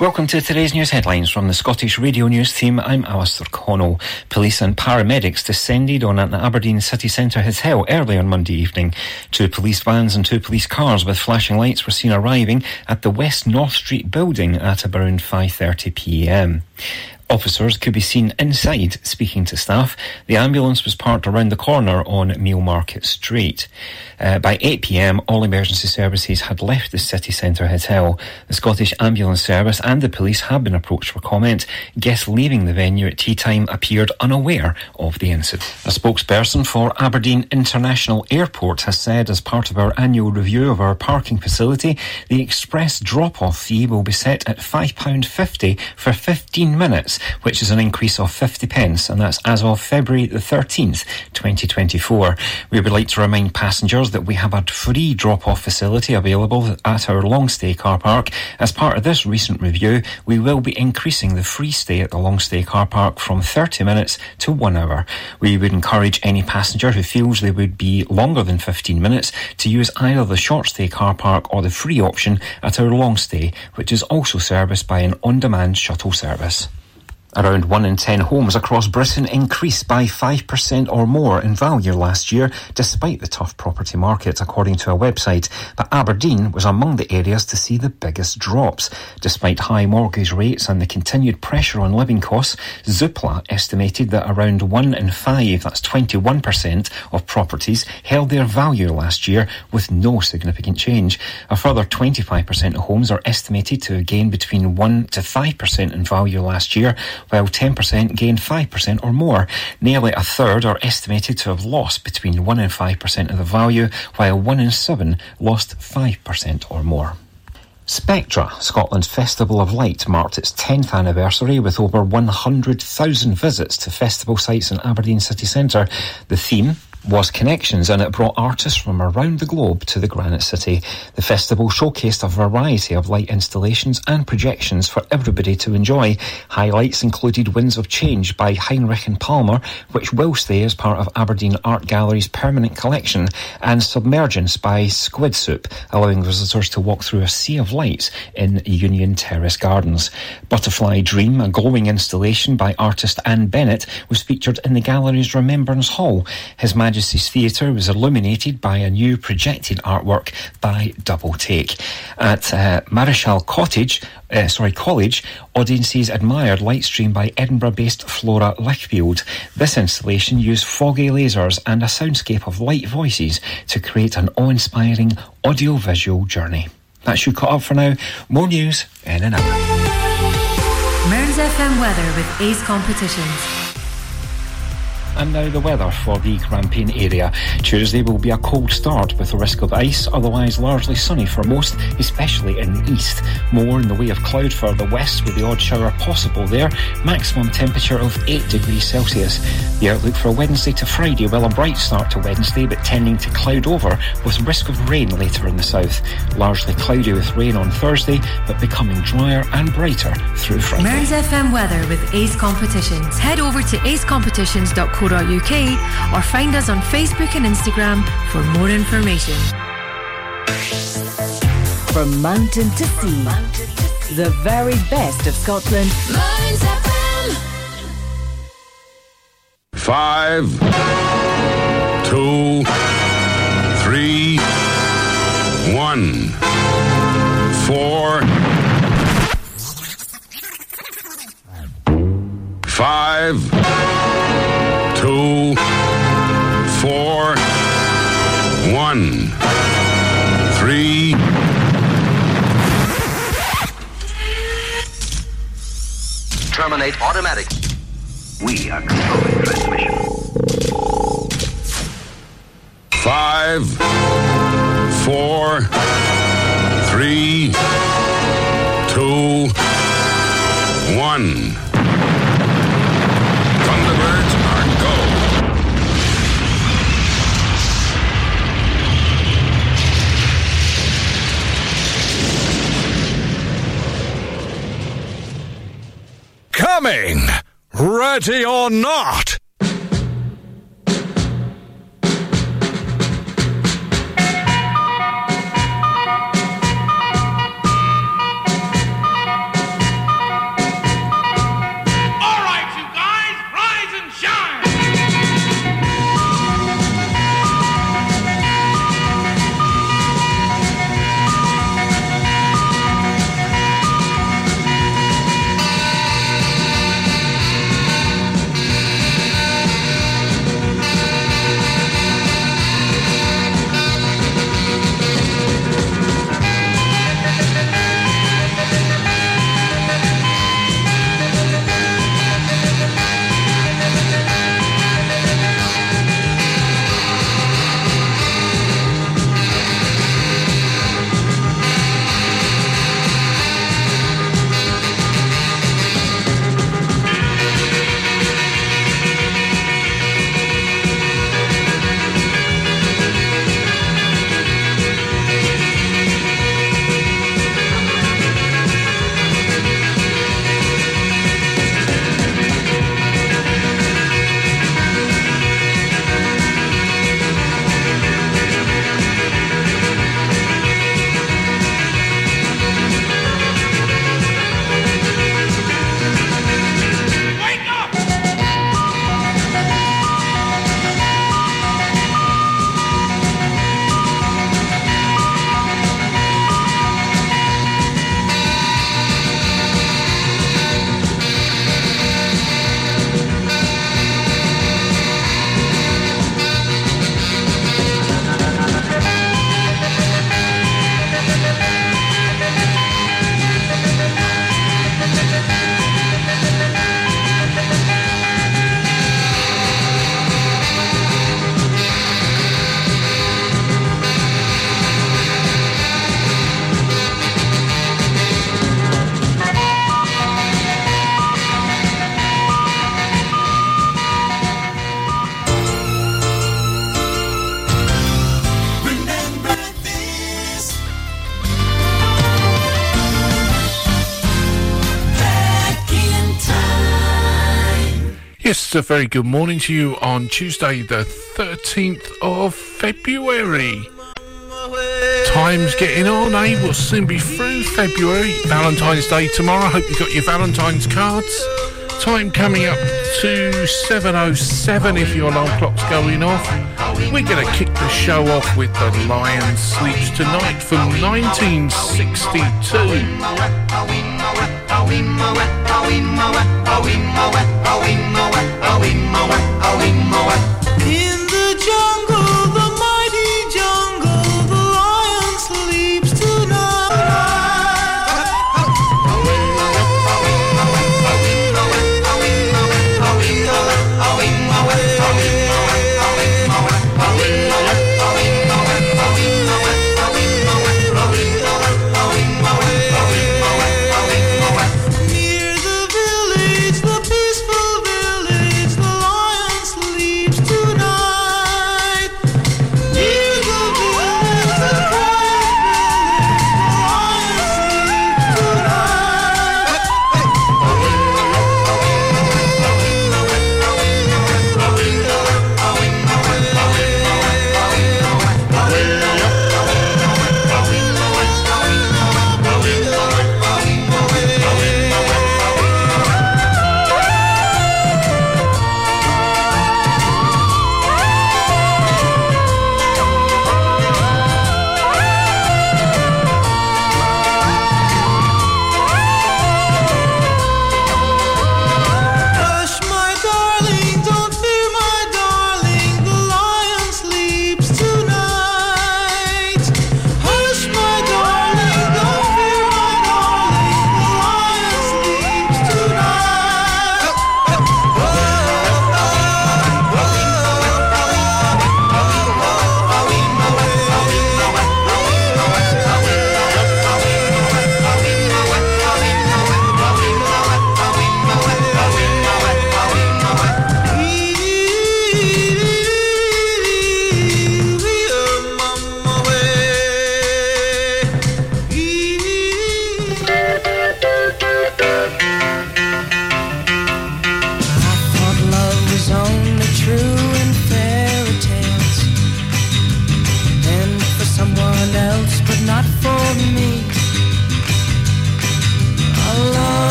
Welcome to today's news headlines from the Scottish Radio News team. I'm Alistair Connell. Police and paramedics descended on an Aberdeen city centre hotel early on Monday evening. Two police vans and two police cars with flashing lights were seen arriving at the West North Street building at around 5.30pm. Officers could be seen inside speaking to staff. The ambulance was parked around the corner on Mealmarket Street. Uh, by 8pm, all emergency services had left the city centre hotel. The Scottish Ambulance Service and the police have been approached for comment. Guests leaving the venue at tea time appeared unaware of the incident. A spokesperson for Aberdeen International Airport has said as part of our annual review of our parking facility, the express drop-off fee will be set at £5.50 for 15 minutes, which is an increase of 50 pence, and that's as of February the 13th, 2024. We would like to remind passengers that we have a free drop-off facility available at our long stay car park. As part of this recent review, we will be increasing the free stay at the long stay car park from 30 minutes to one hour. We would encourage any passenger who feels they would be longer than 15 minutes to use either the short stay car park or the free option at our long stay, which is also serviced by an on-demand shuttle service. Around 1 in 10 homes across Britain increased by 5% or more in value last year, despite the tough property market, according to a website. But Aberdeen was among the areas to see the biggest drops. Despite high mortgage rates and the continued pressure on living costs, Zoopla estimated that around 1 in 5, that's 21%, of properties held their value last year with no significant change. A further 25% of homes are estimated to have gained between 1 to 5% in value last year, while 10% gained 5% or more. Nearly a third are estimated to have lost between 1 and 5% of the value, while 1 in 7 lost 5% or more. Spectra, Scotland's Festival of Light, marked its 10th anniversary with over 100,000 visits to festival sites in Aberdeen city centre. The theme, was Connections and it brought artists from around the globe to the Granite City. The festival showcased a variety of light installations and projections for everybody to enjoy. Highlights included Winds of Change by Heinrich and Palmer, which will stay as part of Aberdeen Art Gallery's permanent collection, and Submergence by Squidsoup, allowing visitors to walk through a sea of lights in Union Terrace Gardens. Butterfly Dream, a glowing installation by artist Anne Bennett, was featured in the gallery's Remembrance Hall. His Majesty's Theatre was illuminated by a new projected artwork by Double Take. At uh, Marischal Cottage, uh, sorry, College, audiences admired Lightstream by Edinburgh-based Flora Lichfield. This installation used foggy lasers and a soundscape of light voices to create an awe-inspiring audio-visual journey. That should cut up for now. More news in an hour. Mearns FM weather with Ace Competitions. And now the weather for the Grampian area. Tuesday will be a cold start with a risk of ice, otherwise largely sunny for most, especially in the east. More in the way of cloud further west with the odd shower possible there. Maximum temperature of 8 degrees Celsius. The outlook for Wednesday to Friday, well a bright start to Wednesday but tending to cloud over with risk of rain later in the south. Largely cloudy with rain on Thursday but becoming drier and brighter through Friday. Mearns FM weather with Ace Competitions. Head over to acecompetitions.co or find us on Facebook and Instagram for more information. From mountain to sea, mountain to sea. the very best of Scotland. Five, two, three, one, four, five Terminate automatic. We are controlling transmission. Five, four, coming! Ready or not! a very good morning to you on Tuesday, the 13th of February. Time's getting on, eh? We'll soon be through February. Valentine's Day tomorrow. Hope you got your Valentine's cards. Time coming up to 7.07 if your alarm clock's going off. We're going to kick the show off with The Lion Sleeps Tonight from 1962. In the jungle.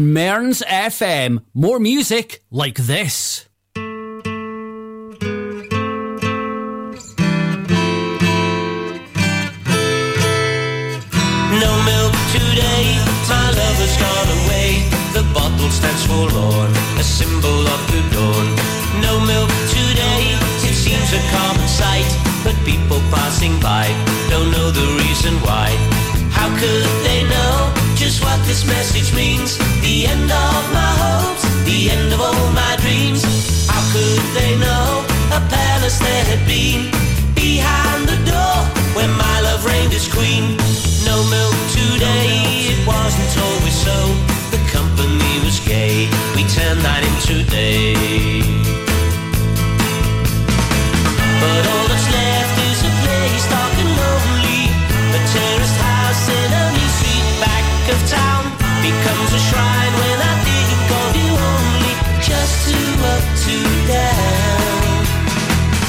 On Mearns FM. More music like this. No milk today, my lover's gone away. The bottle stands forlorn, a symbol of the dawn. No milk today, it seems a common sight. But people passing by don't know the reason why. How could they know just what this message means? The end of my hopes, the end of all my dreams. How could they know a palace there had been? Behind the door where my love reigned as queen. No milk today, it wasn't always so. The company was gay, we turned that into day.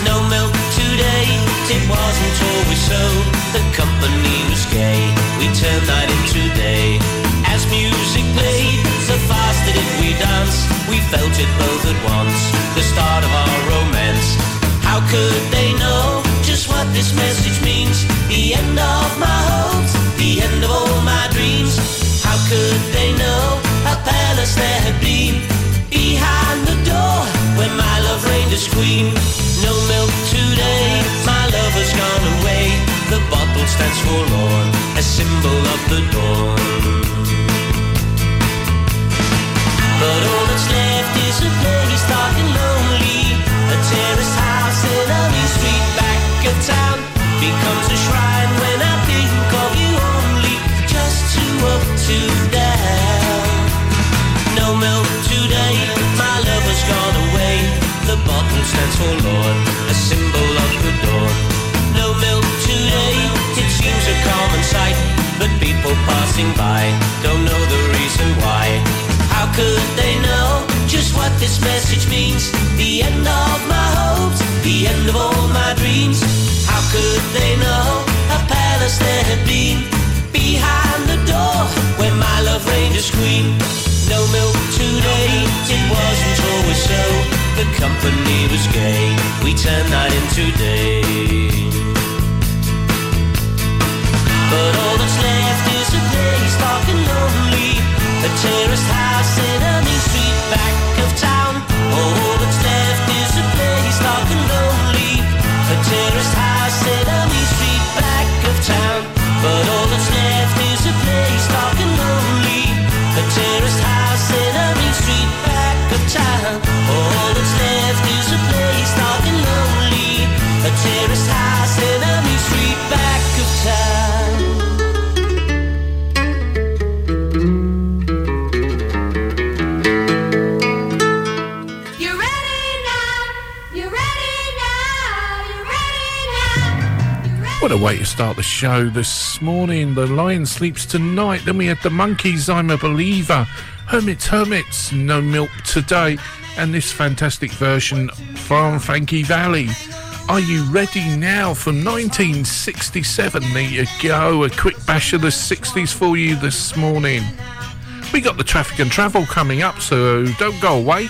No milk today, it wasn't always so. The company was gay, we turned night into day. As music played, so fast did it we dance. We felt it both at once, the start of our romance. How could they know just what this message means? The end of my hopes, the end of all my dreams. How could they know a palace had been? Behind the reigned queen. No milk today, my lover's gone away. The bottle stands forlorn, a symbol of the dawn. But all that's left is a place forlorn, a symbol of the dawn. No milk today, it seems a common sight. But people passing by don't know the reason why. How could they know just what this message means? The end of my hopes, the end of all my dreams. How could they know a palace there had been? Behind the door where my love reigned as queen. No milk today, it wasn't always so. Was gay, we turned night into day. What a way to start the show this morning. The Lion sleeps tonight. Then we had the Monkees, I'm a Believer. Herman's Hermits, No Milk Today. And this fantastic version from Frankie Valli. Are you ready now for 1967? There you go. A quick bash of the 60s for you this morning. We got the traffic and travel coming up, so don't go away.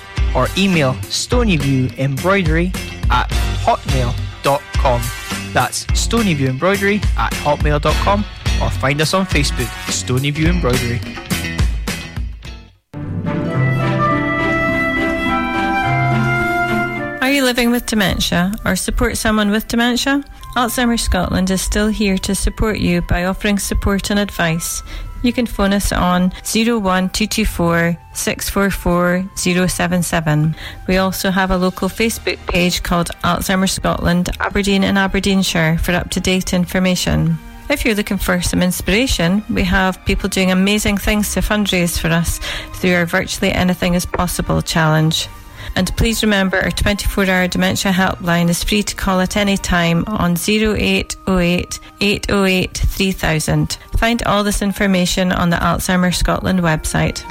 or email stonyviewembroidery at hotmail.com. That's stonyviewembroidery at hotmail.com or find us on Facebook, Stonyview Embroidery. Are you living with dementia or support someone with dementia? Alzheimer's Scotland is still here to support you by offering support and advice. You can phone us on 01224 644 077. We also have a local Facebook page called Alzheimer's Scotland, Aberdeen and Aberdeenshire for up to date information. If you're looking for some inspiration, we have people doing amazing things to fundraise for us through our Virtually Anything is Possible challenge. And please remember our 24 hour dementia helpline is free to call at any time on 0808 808 3000. Find all this information on the Alzheimer's Scotland website.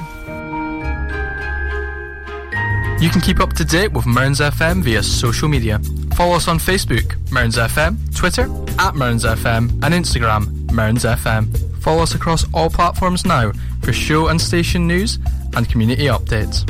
You can keep up to date with Mearns FM via social media. Follow us on Facebook, Mearns FM, Twitter, at Mearns FM, and Instagram, Mearns FM. Follow us across all platforms now for show and station news and community updates.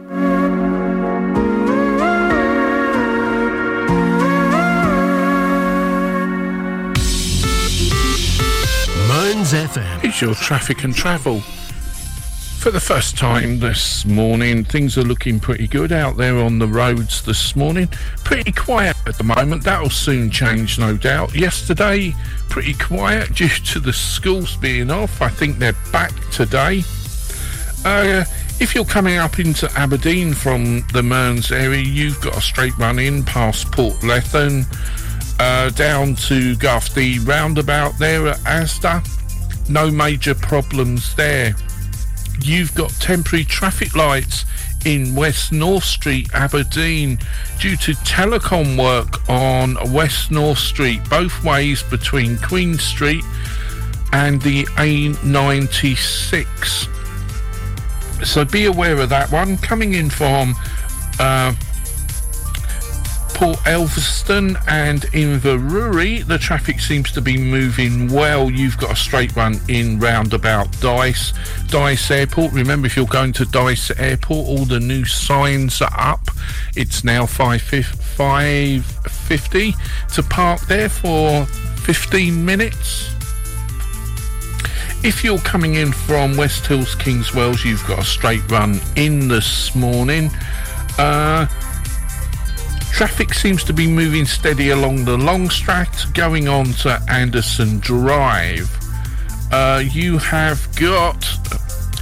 Your traffic and travel. For the first time this morning, things are looking pretty good out there on the roads this morning. Pretty quiet at the moment. That'll soon change, no doubt. Yesterday, pretty quiet due to the schools being off. I think they're back today. Uh, if you're coming up into Aberdeen from the Mearns area, you've got a straight run in past Portlethen, uh, down to Garthdee roundabout there at Asda. No major problems there. You've got temporary traffic lights in West North Street, Aberdeen, due to telecom work on West North Street, both ways between Queen Street and the A96 so be aware of that one. Coming in from uh, Port Elphinstone and Inverurie, the traffic seems to be moving well. You've got a straight run in roundabout Dyce, Dyce Airport. Remember, if you're going to Dyce Airport, all the new signs are up. It's now 550 to park there for 15 minutes. If you're coming in from West Hills, Kingswells, you've got a straight run in this morning. Uh, traffic seems to be moving steady along the long Lang Stracht, going on to Anderson Drive. Uh, you have got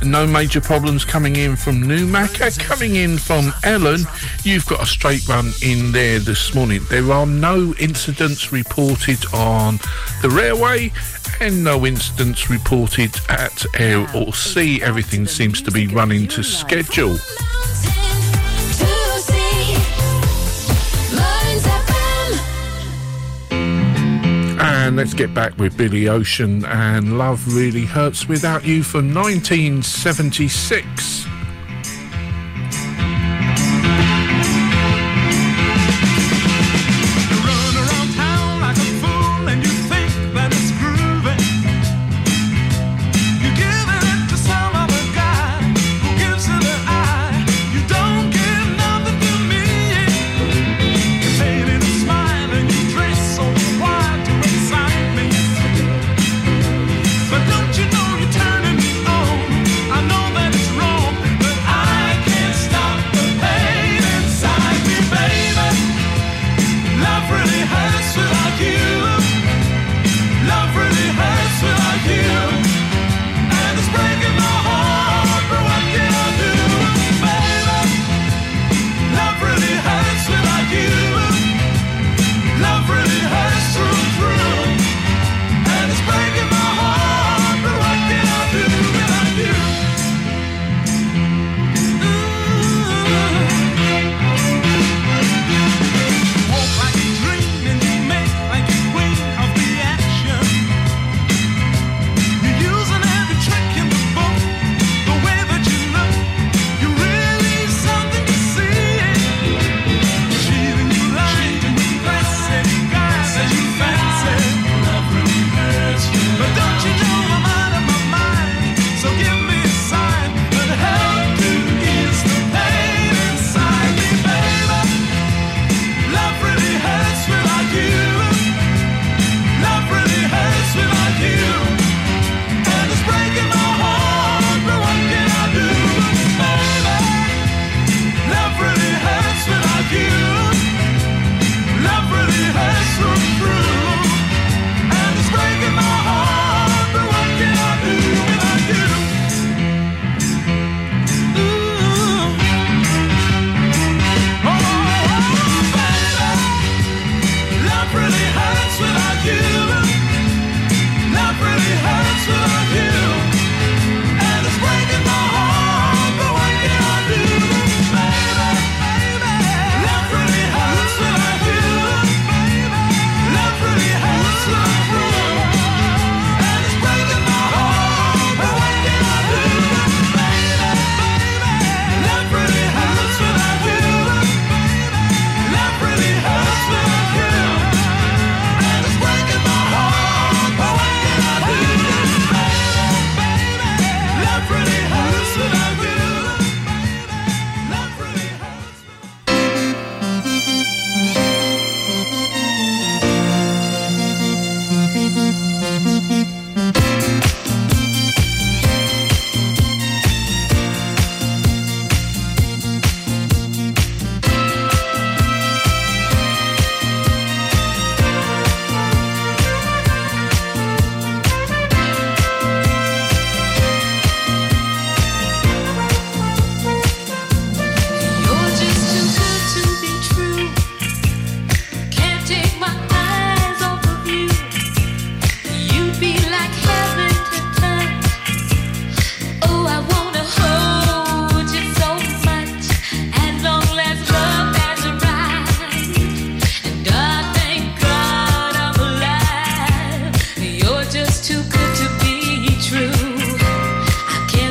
no major problems coming in from Newmachar. Coming in from Ellon, you've got a straight run in there this morning. There are no incidents reported on the railway and no incidents reported at air or sea. Everything seems to be running to schedule. And let's get back with Billy Ocean and Love Really Hurts Without You from 1976.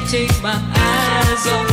take my eyes off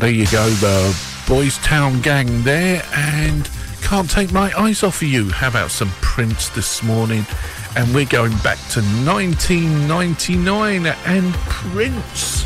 there you go, the Boys Town Gang there, and can't take my eyes off of you. How about some Prince this morning? And we're going back to 1999 and Prince.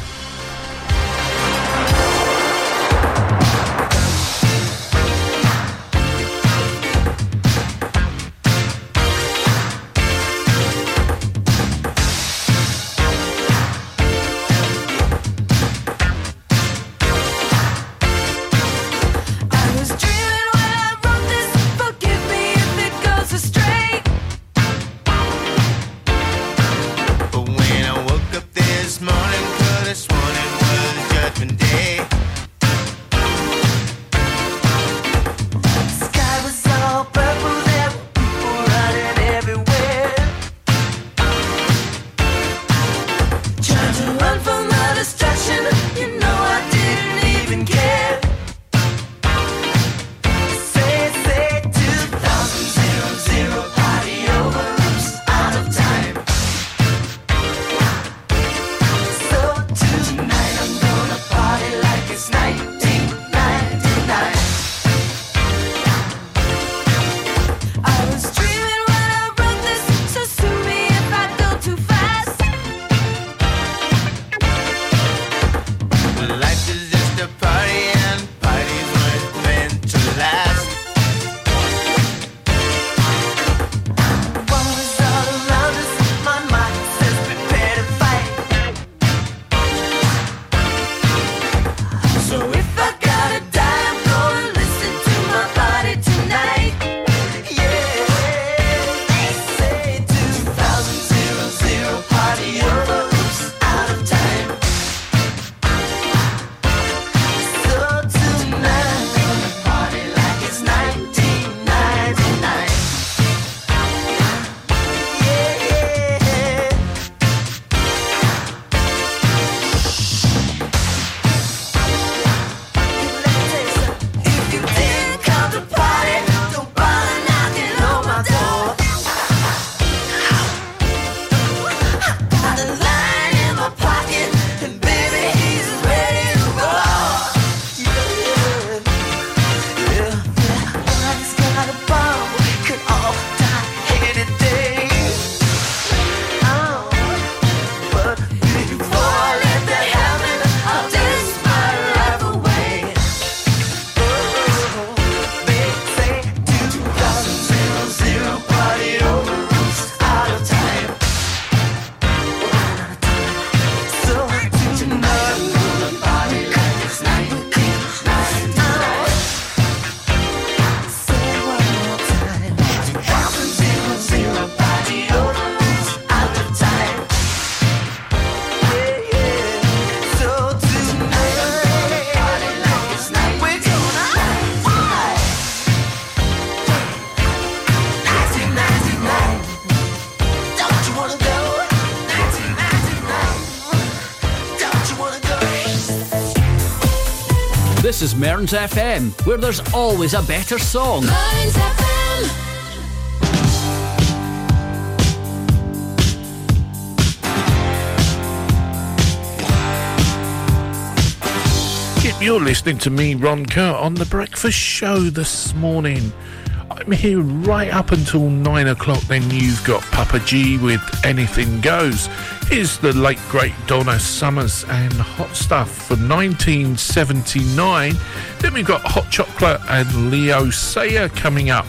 This is Mearns FM, where there's always a better song. You're listening to me, Ron Kerr, on The Breakfast Show this morning. I'm here right up until nine o'clock. Then you've got Papa G with Anything Goes is the late great Donna Summers and Hot Stuff from 1979. Then we've got Hot Chocolate and Leo Sayer coming up.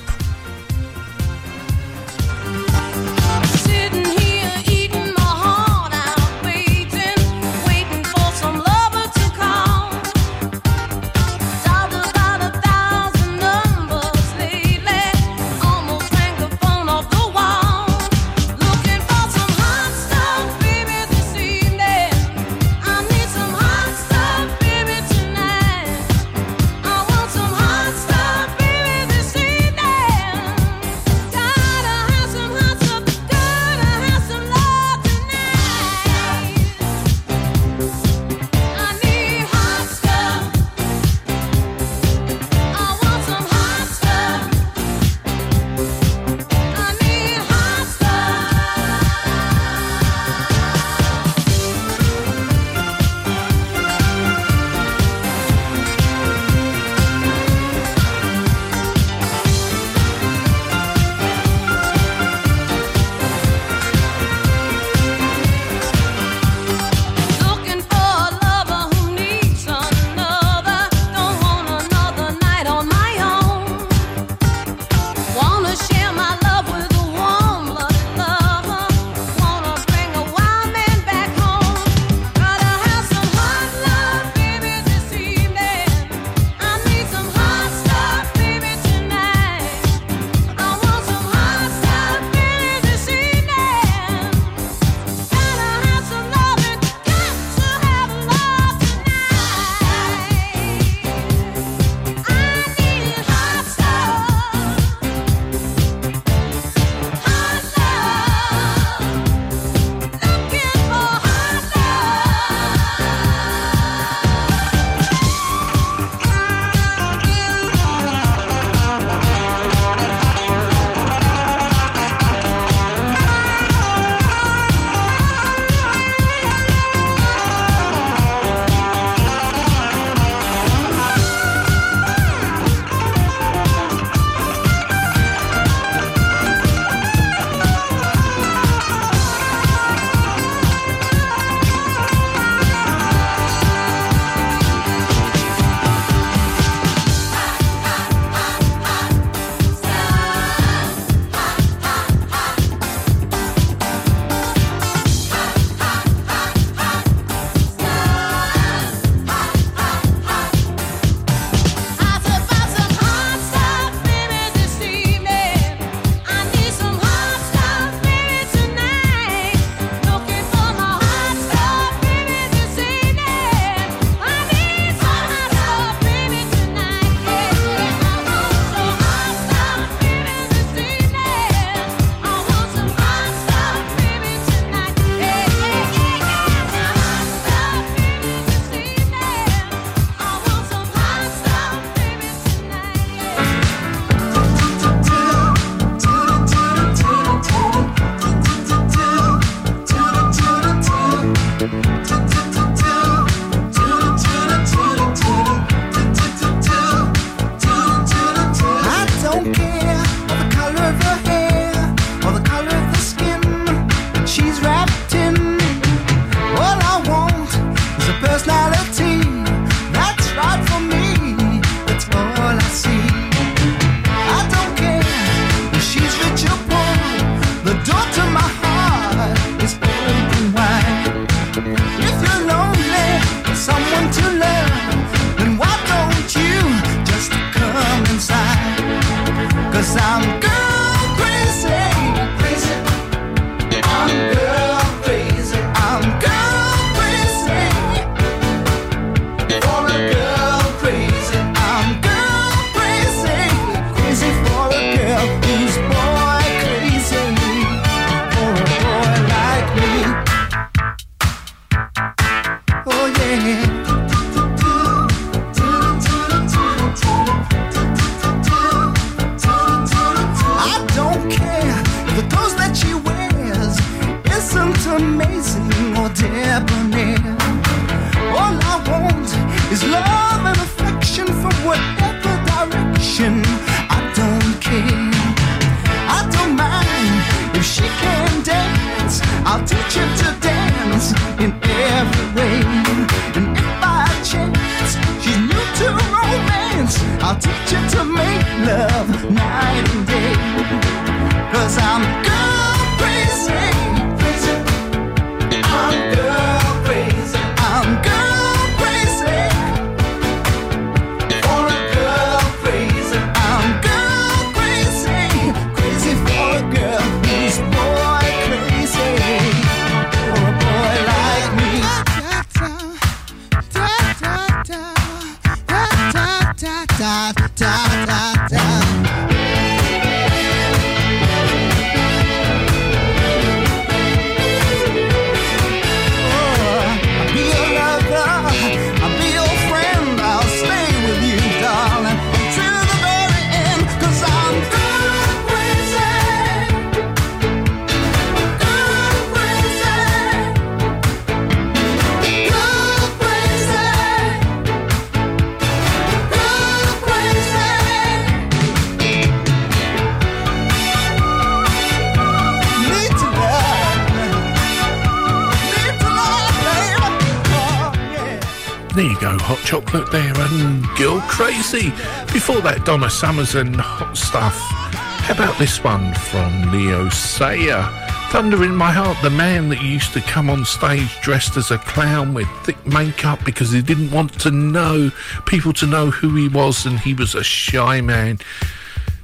Donna Summers and Hot Stuff. How about this one from Leo Sayer? Thunder in My Heart, the man that used to come on stage dressed as a clown with thick makeup because he didn't want to know people to know who he was and he was a shy man.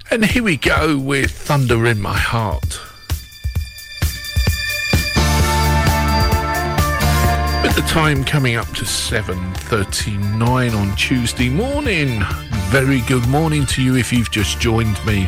And here we go with Thunder in My Heart. With the time coming up to 7.39 on Tuesday morning very good morning to you if you've just joined me.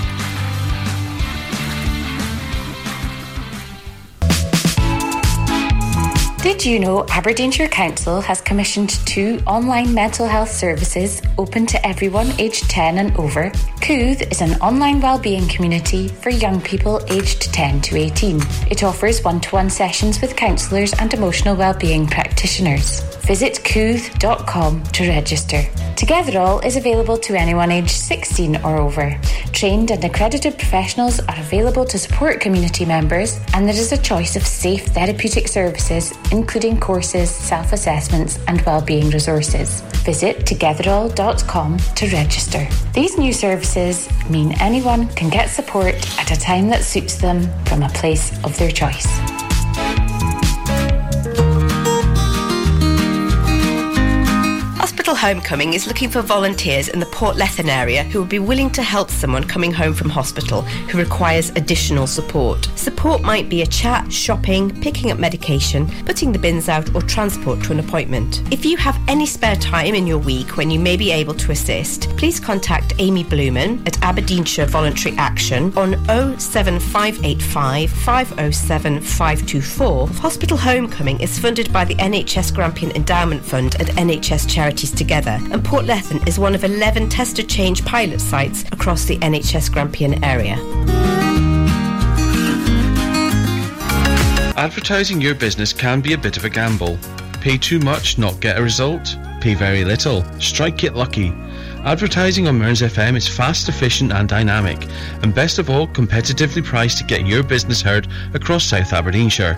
Did you know Aberdeenshire Council has commissioned two online mental health services open to everyone aged 10 and over? Kooth is an online wellbeing community for young people aged 10 to 18. It offers one to one sessions with counsellors and emotional wellbeing practitioners. Visit kooth.com to register. Togetherall is available to anyone aged 16 or over. Trained and accredited professionals are available to support community members, and there is a choice of safe therapeutic services, including courses, self assessments, and wellbeing resources. Visit togetherall.com to register. These new services mean anyone can get support at a time that suits them from a place of their choice. Hospital Homecoming is looking for volunteers in the Portlethen area who would be willing to help someone coming home from hospital who requires additional support. Support might be a chat, shopping, picking up medication, putting the bins out, or transport to an appointment. If you have any spare time in your week when you may be able to assist, please contact Amy Blumen at Aberdeenshire Voluntary Action on 07585 507 524. Hospital Homecoming is funded by the NHS Grampian Endowment Fund and NHS Charities Together, and Portlethen is one of 11 tester change pilot sites across the NHS Grampian area. Advertising your business can be a bit of a gamble. Pay too much, not get a result. Pay very little, strike it lucky. Advertising on Mearns FM is fast, efficient, and dynamic, and best of all, competitively priced to get your business heard across South Aberdeenshire.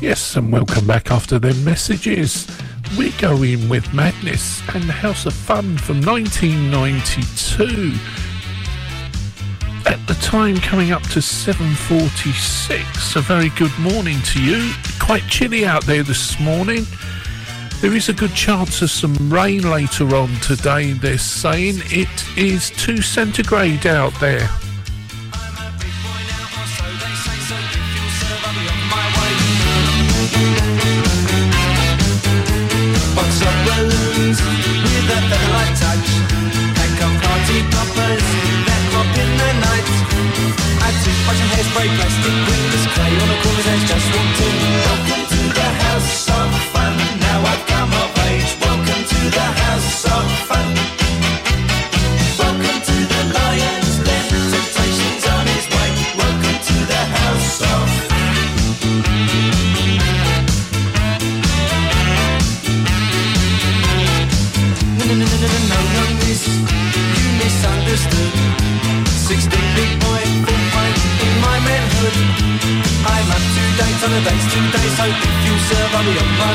Yes, and welcome back after their messages. We go in with Madness and the House of Fun from 1992. At the time, coming up to 7:46. A very good morning to you. Quite chilly out there this morning. There is a good chance of some rain later on today. They're saying it is two centigrade out there. You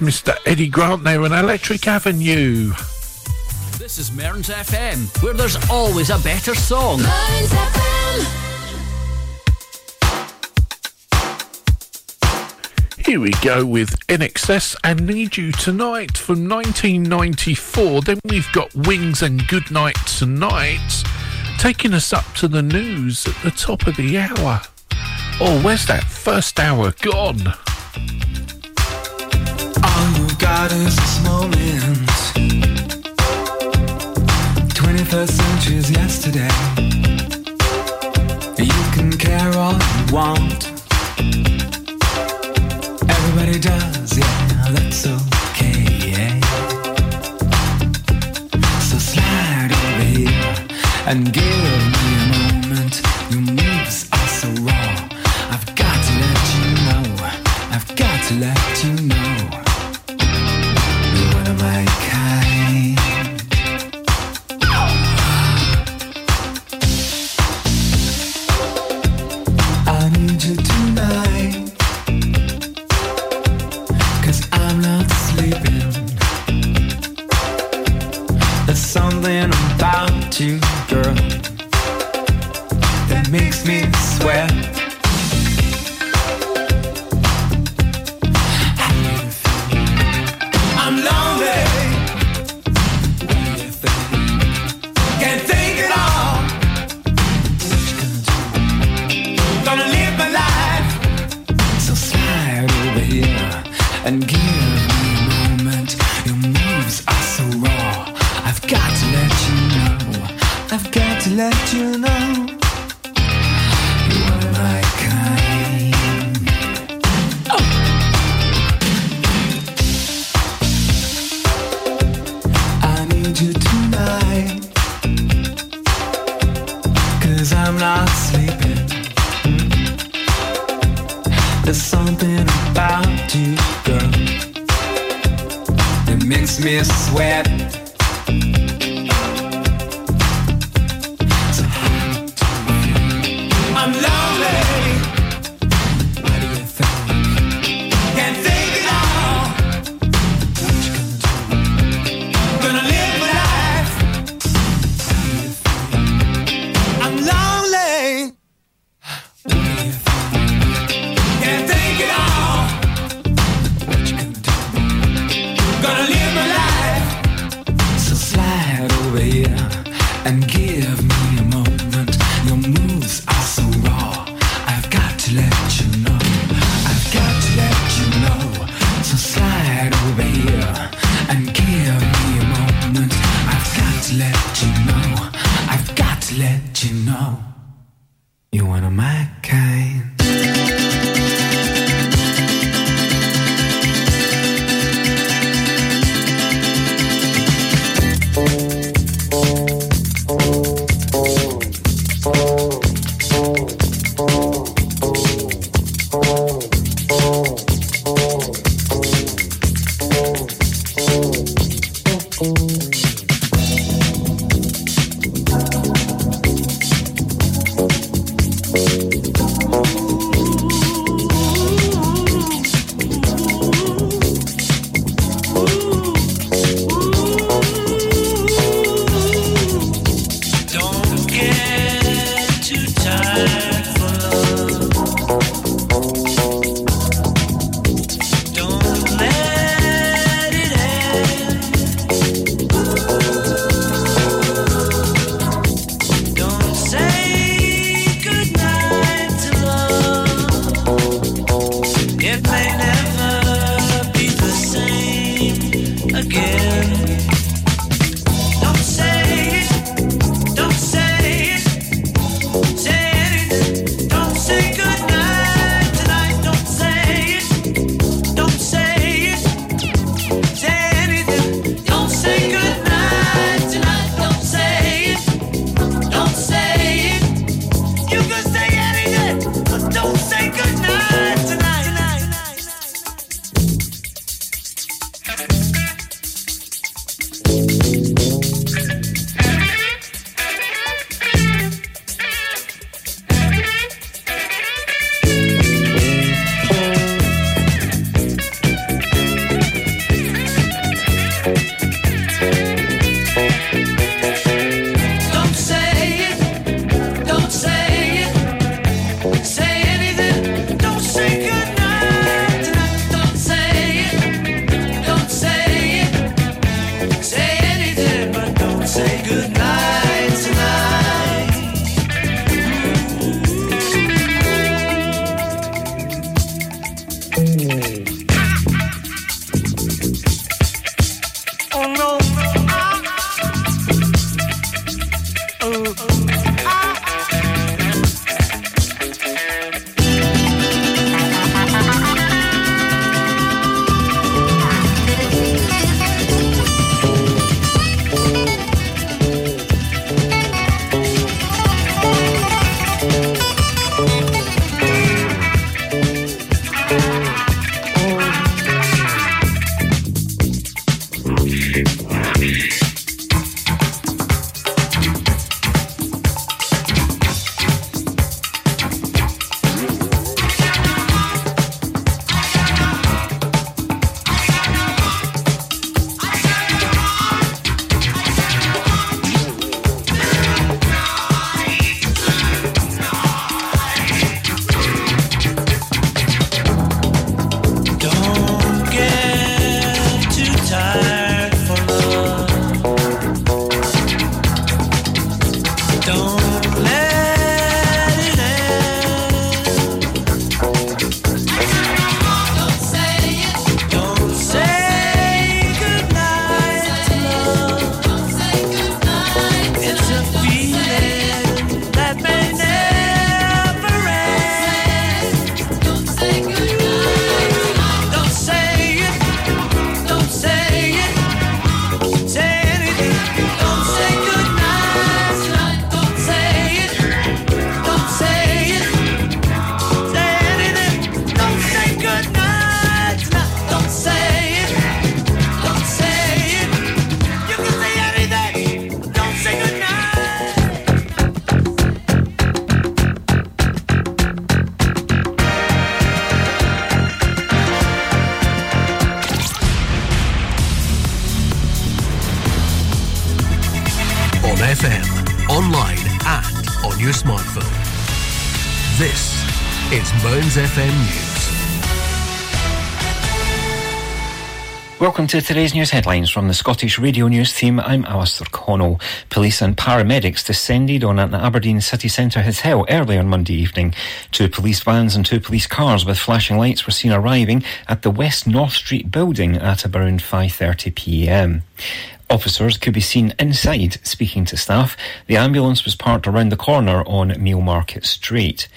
Mr. Eddie Grant there on Electric Avenue. This is Mearns FM, where there's always a better song. Here we go with INXS and Need You Tonight from 1994. Then we've got Wings and Goodnight Tonight, taking us up to the news at the top of the hour. Oh, where's that first hour gone? hardest moments. 21st century's yesterday. You can care all you want. Everybody does, yeah, that's okay, yeah. So slide over here and give. Welcome to today's news headlines from the Scottish Radio News team. I'm Alistair Connell. Police and paramedics descended on an Aberdeen city centre hotel early on Monday evening. Two police vans and two police cars with flashing lights were seen arriving at the West North Street building at around 5.30pm. Officers could be seen inside speaking to staff. The ambulance was parked around the corner on Mealmarket Street.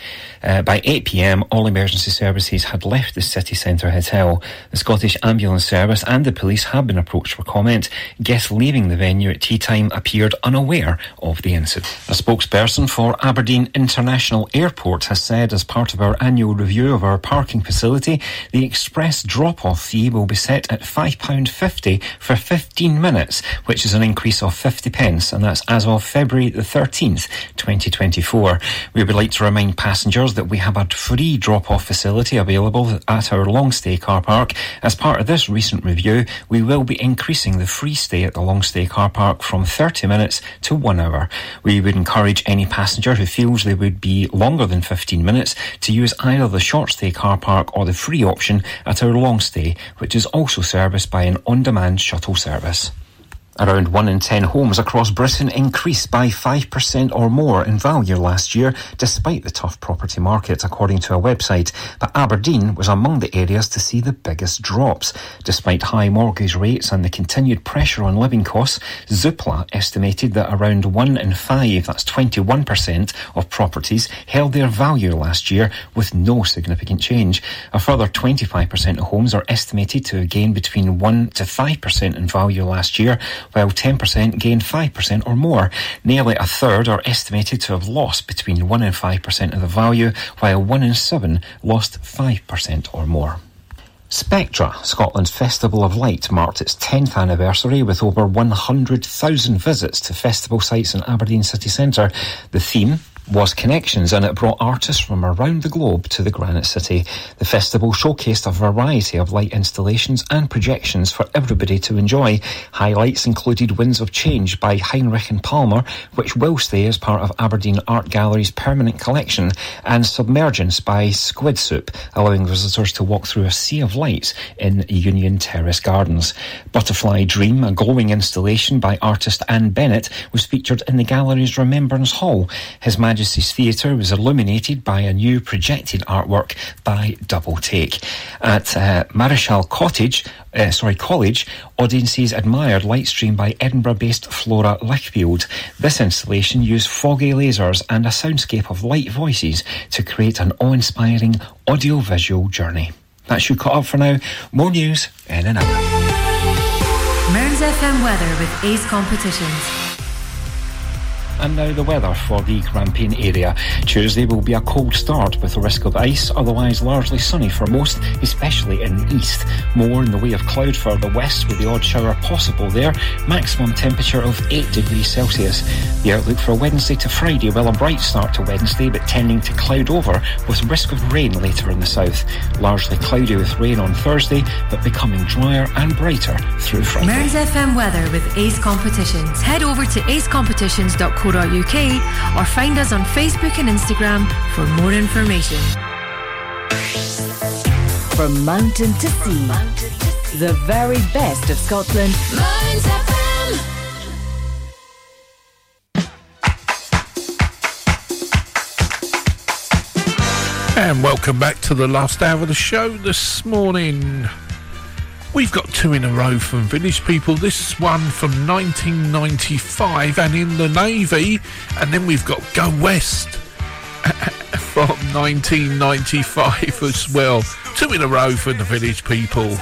Uh, by 8pm, all emergency services had left the city centre hotel. The Scottish Ambulance Service and the police have been approached for comment. Guests leaving the venue at tea time appeared unaware of the incident. A spokesperson for Aberdeen International Airport has said as part of our annual review of our parking facility, the express drop-off fee will be set at £5.50 for 15 minutes which is an increase of 50 pence, and that's as of February the 13th, 2024. We would like to remind passengers that we have a free drop-off facility available at our long stay car park. As part of this recent review, we will be increasing the free stay at the long stay car park from 30 minutes to one hour. We would encourage any passenger who feels they would be longer than 15 minutes to use either the short stay car park or the free option at our long stay, which is also serviced by an on-demand shuttle service. Around 1 in 10 homes across Britain increased by 5% or more in value last year, despite the tough property market, according to a website. But Aberdeen was among the areas to see the biggest drops. Despite high mortgage rates and the continued pressure on living costs, Zoopla estimated that around 1 in 5, that's 21%, of properties held their value last year with no significant change. A further 25% of homes are estimated to have gained between 1 to 5% in value last year while 10% gained 5% or more. Nearly a third are estimated to have lost between 1 and 5% of the value, while 1 in 7 lost 5% or more. Spectra, Scotland's Festival of Light, marked its 10th anniversary with over 100,000 visits to festival sites in Aberdeen city centre. The theme, was Connections and it brought artists from around the globe to the Granite City. The festival showcased a variety of light installations and projections for everybody to enjoy. Highlights included Winds of Change by Heinrich and Palmer, which will stay as part of Aberdeen Art Gallery's permanent collection, and Submergence by Squidsoup, allowing visitors to walk through a sea of lights in Union Terrace Gardens. Butterfly Dream, a glowing installation by artist Anne Bennett, was featured in the gallery's Remembrance Hall. His Majesty's Theatre was illuminated by a new projected artwork by Double Take. At uh, Marischal Cottage, uh, sorry, College, audiences admired Lightstream by Edinburgh-based Flora Lichfield. This installation used foggy lasers and a soundscape of light voices to create an awe-inspiring audio-visual journey. That's you cut up for now. More news in an hour. Mearns FM weather with Ace Competitions. And now the weather for the Grampian area. Tuesday will be a cold start with a risk of ice, otherwise largely sunny for most, especially in the east. More in the way of cloud for the west with the odd shower possible there. Maximum temperature of 8 degrees Celsius. The outlook for Wednesday to Friday, well a bright start to Wednesday but tending to cloud over with risk of rain later in the south. Largely cloudy with rain on Thursday but becoming drier and brighter through Friday. Mearns FM weather with Ace Competitions. Head over to acecompetitions.co.uk or find us on Facebook and Instagram for more information. From mountain to sea, the very best of Scotland. And welcome back to the last hour of the show this morning. We've got two in a row from Village People. This is one from 1995 and in the Navy. And then we've got Go West from 1995 as well. Two in a row from the Village People.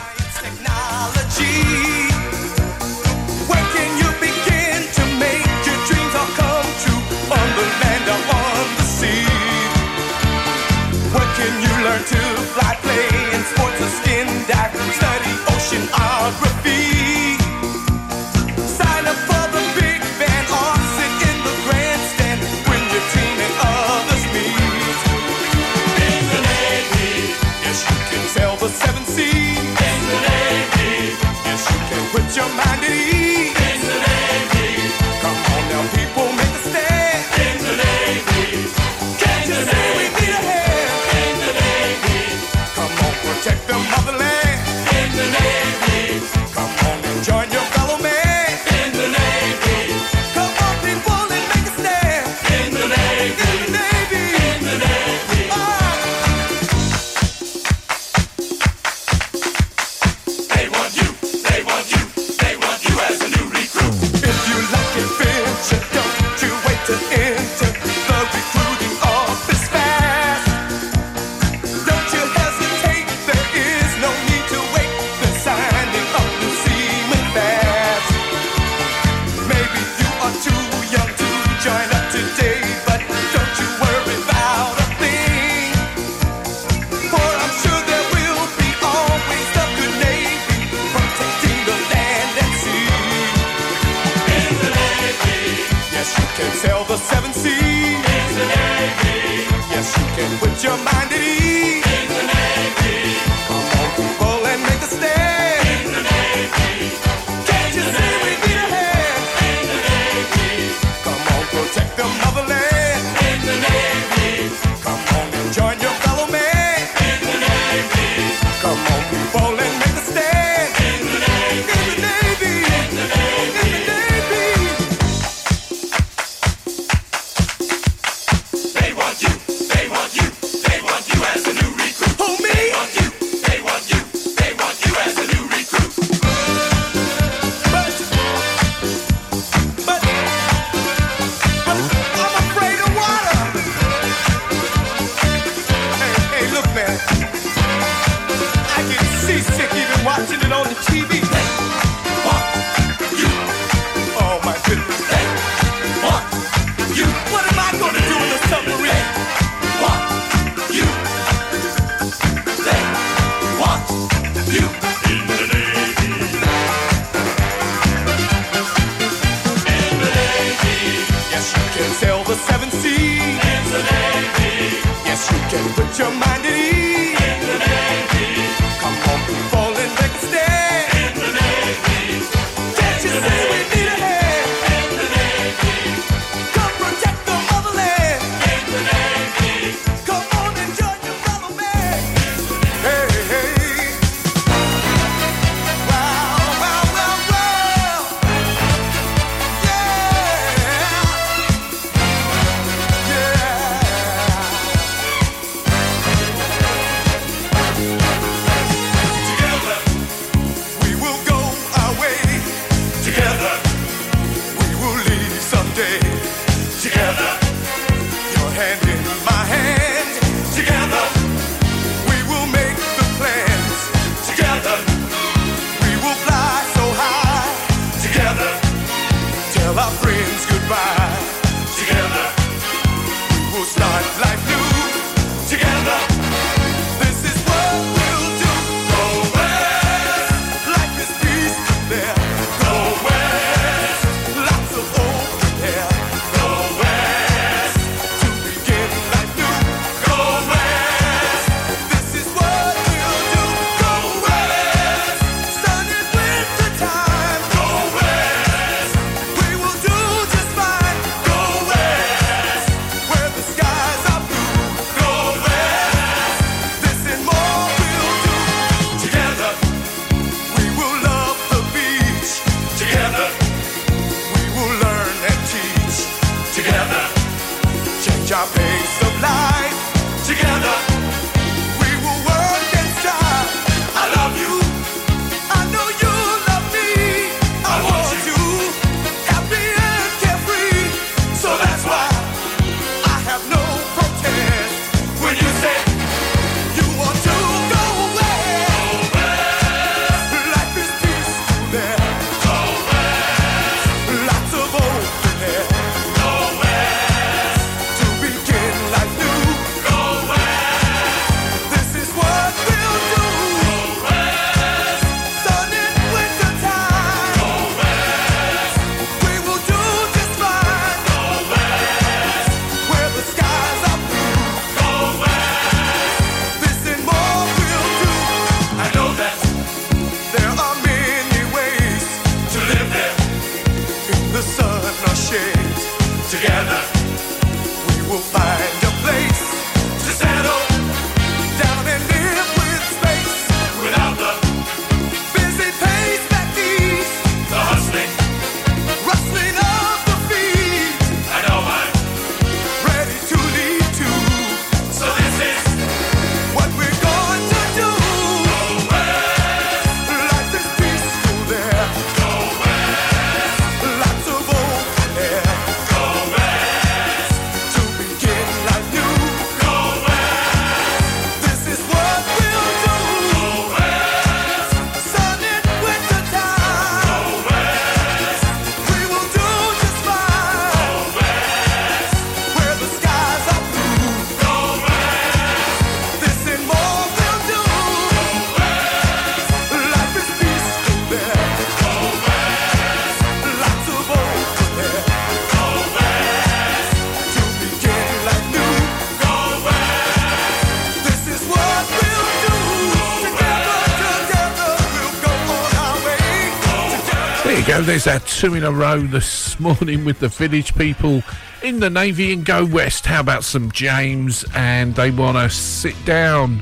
There's our two in a row this morning with the village people in the Navy and Go West. How about some James? And they want to sit down.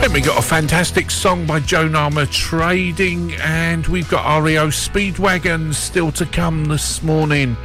Then we got a fantastic song by Joan Armatrading, and we've got REO Speedwagon still to come this morning.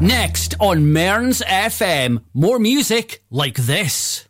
Next on Mearns FM, more music like this.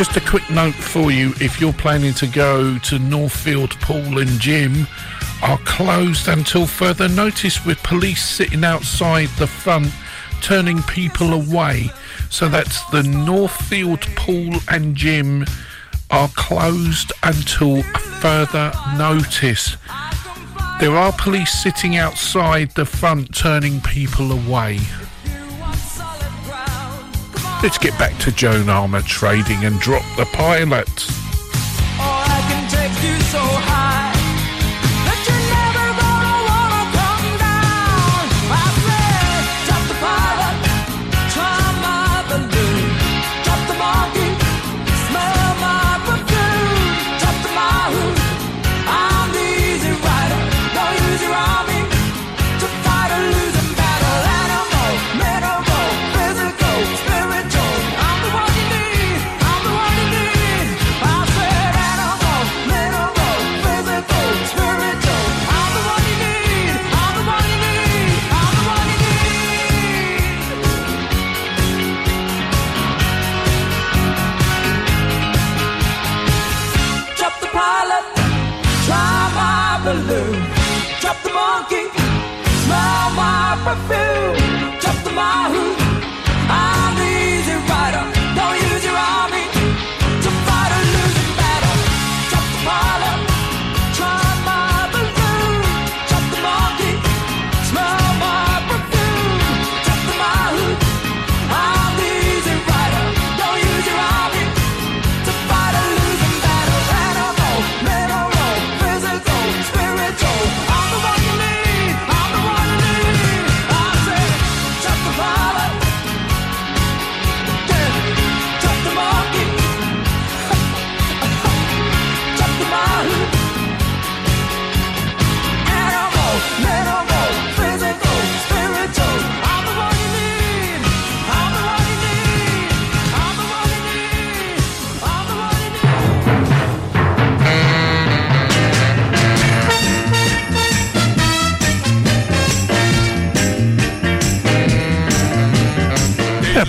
just a quick note for you if you're planning to go to Northfield Pool and Gym, are closed until further notice with police sitting outside the front turning people away. So that's the Northfield Pool and Gym are closed until further notice. There are police sitting outside the front turning people away. Let's get back to Joan Armatrading and drop the pilot.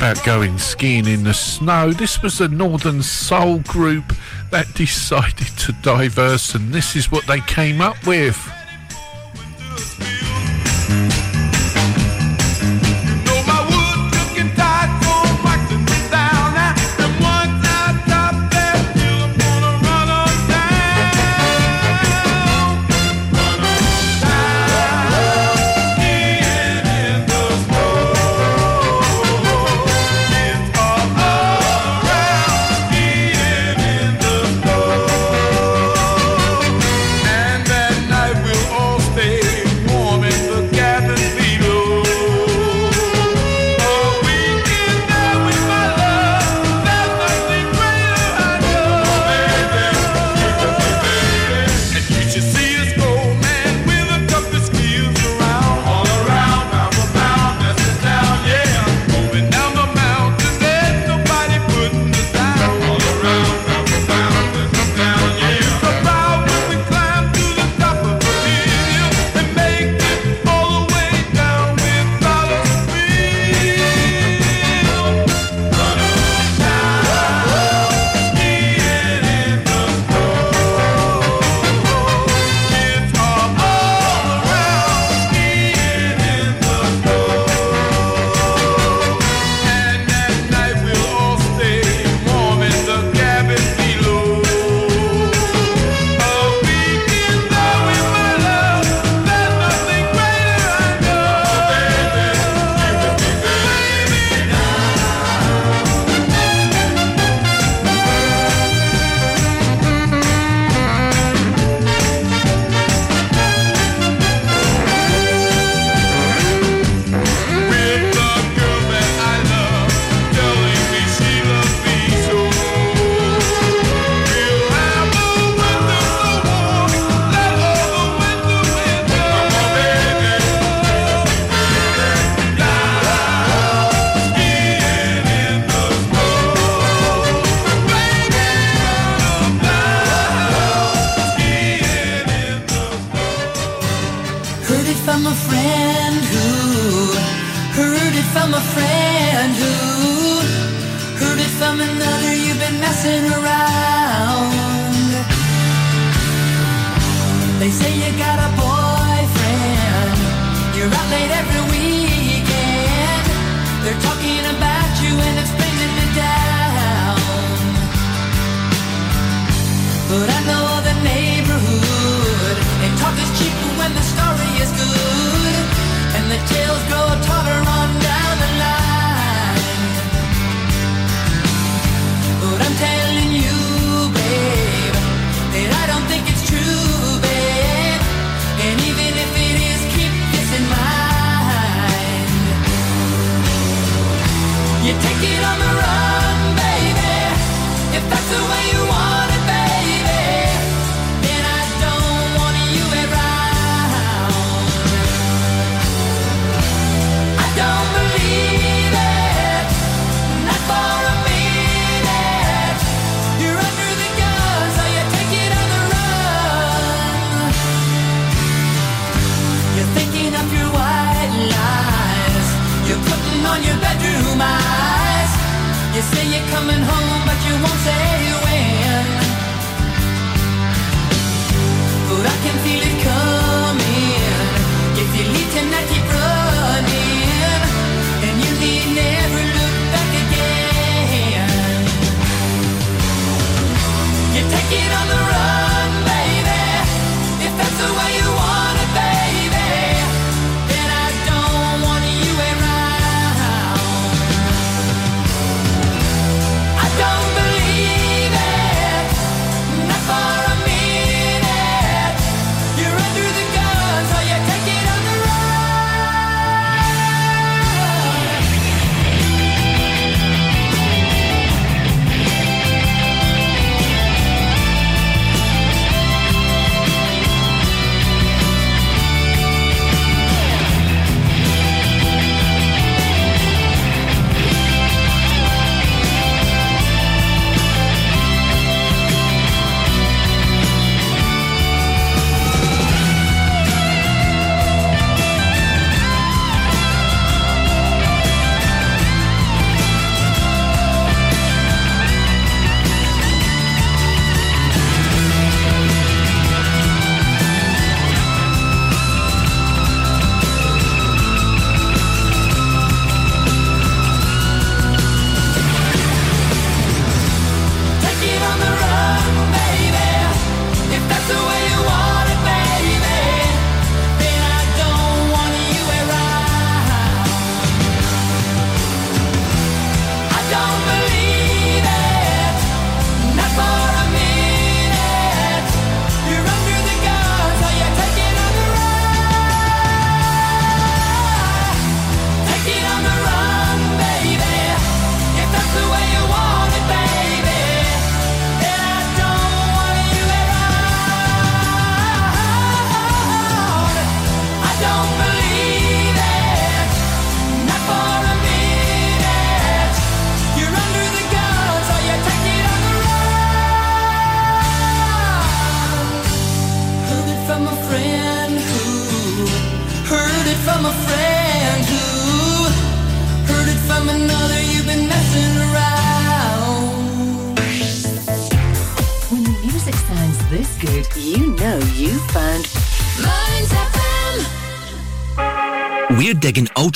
about going skiing in the snow. This was a Northern Soul group that decided to diverse, and this is what they came up with.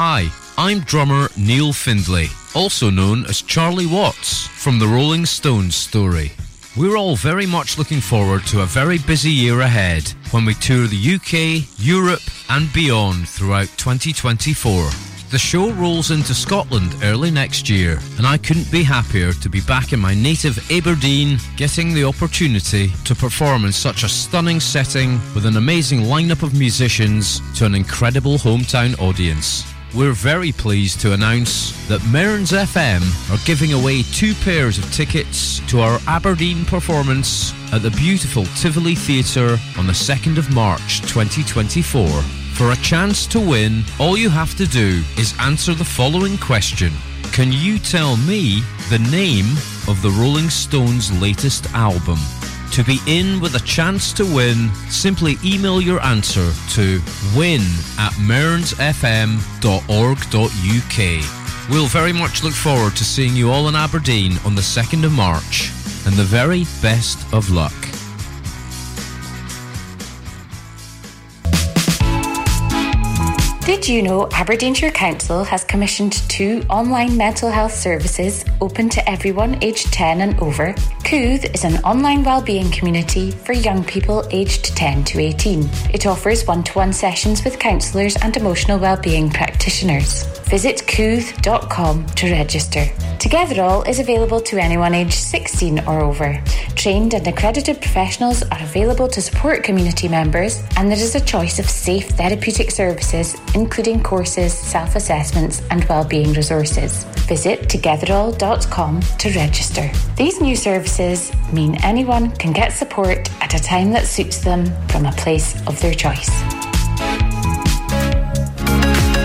Hi, I'm drummer Neil Findlay, also known as Charlie Watts from the Rolling Stones story. We're all very much looking forward to a very busy year ahead when we tour the UK, Europe, and beyond throughout 2024. The show rolls into Scotland early next year, and I couldn't be happier to be back in my native Aberdeen, getting the opportunity to perform in such a stunning setting with an amazing lineup of musicians to an incredible hometown audience. We're very pleased to announce that Mearns FM are giving away two pairs of tickets to our Aberdeen performance at the beautiful Tivoli Theatre on the 2nd of March 2024. For a chance to win, all you have to do is answer the following question Can you tell me the name of the Rolling Stones' latest album? To be in with a chance to win, simply email your answer to win at mearnsfm.org.uk. We'll very much look forward to seeing you all in Aberdeen on the 2nd of March, and the very best of luck. Did you know Aberdeenshire Council has commissioned two online mental health services open to everyone aged 10 and over? Kooth is an online wellbeing community for young people aged 10 to 18. It offers one to one sessions with counsellors and emotional wellbeing practitioners. Visit kooth.com to register. Togetherall is available to anyone aged 16 or over. Trained and accredited professionals are available to support community members, and there is a choice of safe therapeutic services, including courses, self assessments, and wellbeing resources. Visit togetherall.com to register. These new services mean anyone can get support at a time that suits them from a place of their choice.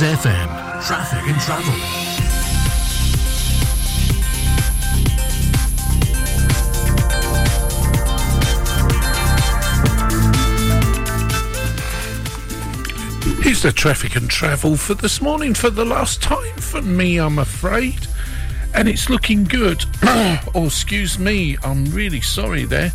FM. Traffic and travel. Here's the traffic and travel for this morning for the last time for me, I'm afraid. And it's looking good. oh, excuse me, I'm really sorry there.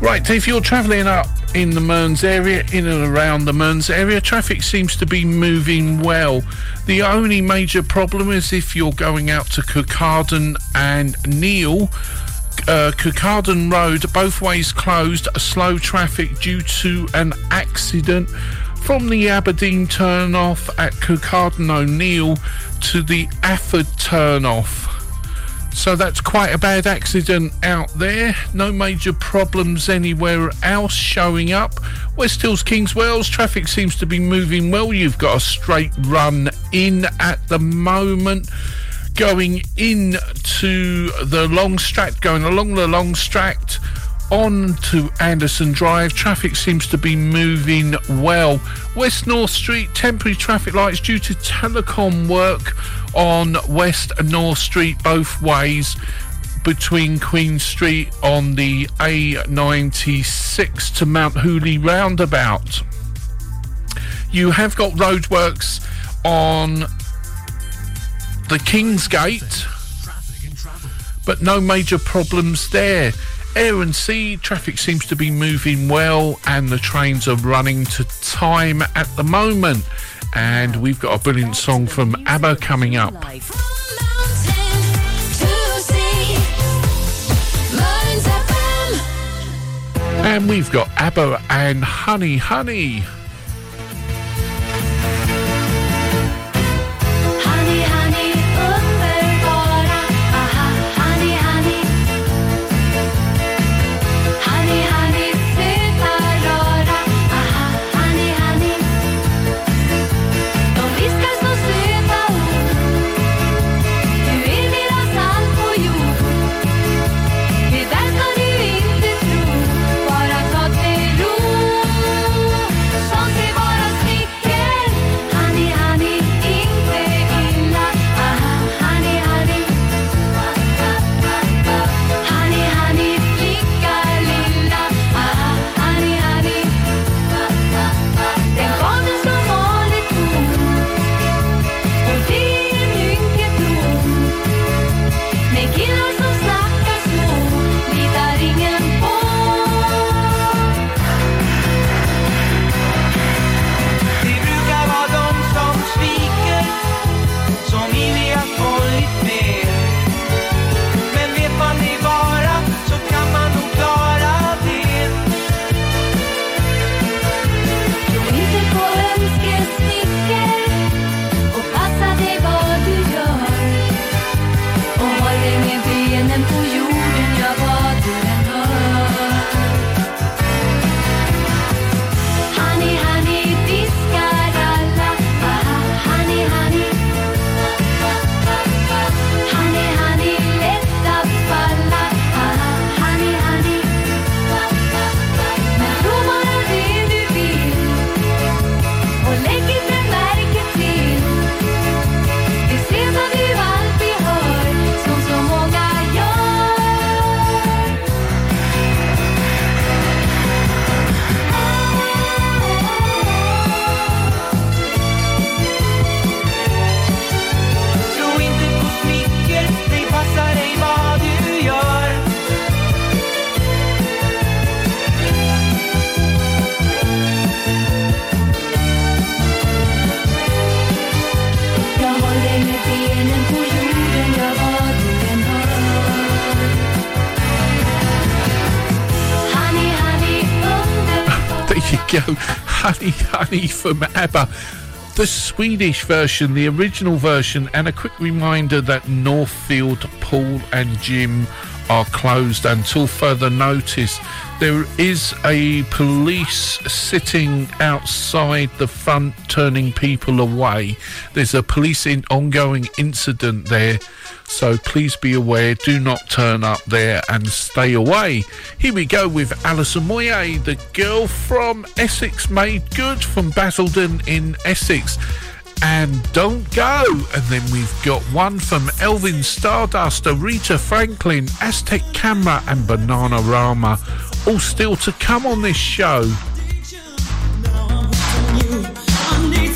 Right, if you're travelling up in the Mearns area, in and around the Mearns area, traffic seems to be moving well. The only major problem is if you're going out to Kirkcaldy and Neil, uh, Road, both ways closed, slow traffic due to an accident from the Aberdeen turn off at Kirkcaldy O'Neill to the Alford turn off. So that's quite a bad accident out there. No major problems anywhere else showing up. West Hills, Kingswells, traffic seems to be moving well. You've got a straight run in at the moment. Going in to the Lang Stracht, going along the Lang Stracht on to Anderson Drive. Traffic seems to be moving well. West North Street, temporary traffic lights due to telecom work on West North Street both ways between Queen Street on the A96 to Mounthooly roundabout. You have got roadworks on the Kingsgate, but no major problems there. Air and sea traffic seems to be moving well, and the trains are running to time at the moment. And we've got a brilliant song from ABBA coming up. And we've got ABBA and Honey Honey. Go. Honey, honey from ABBA. The Swedish version, the original version, and a quick reminder that Northfield, Pool, and Gym are closed until further notice. There is a police sitting outside the front turning people away. There's a police in ongoing incident there. So please be aware, do not turn up there and stay away. Here we go with Alison Moyet, the girl from Essex made good from Basildon in Essex. And don't go. And then we've got one from Alvin Stardust, Aretha Franklin, Aztec Camera, and Bananarama. All still to come on this show. Need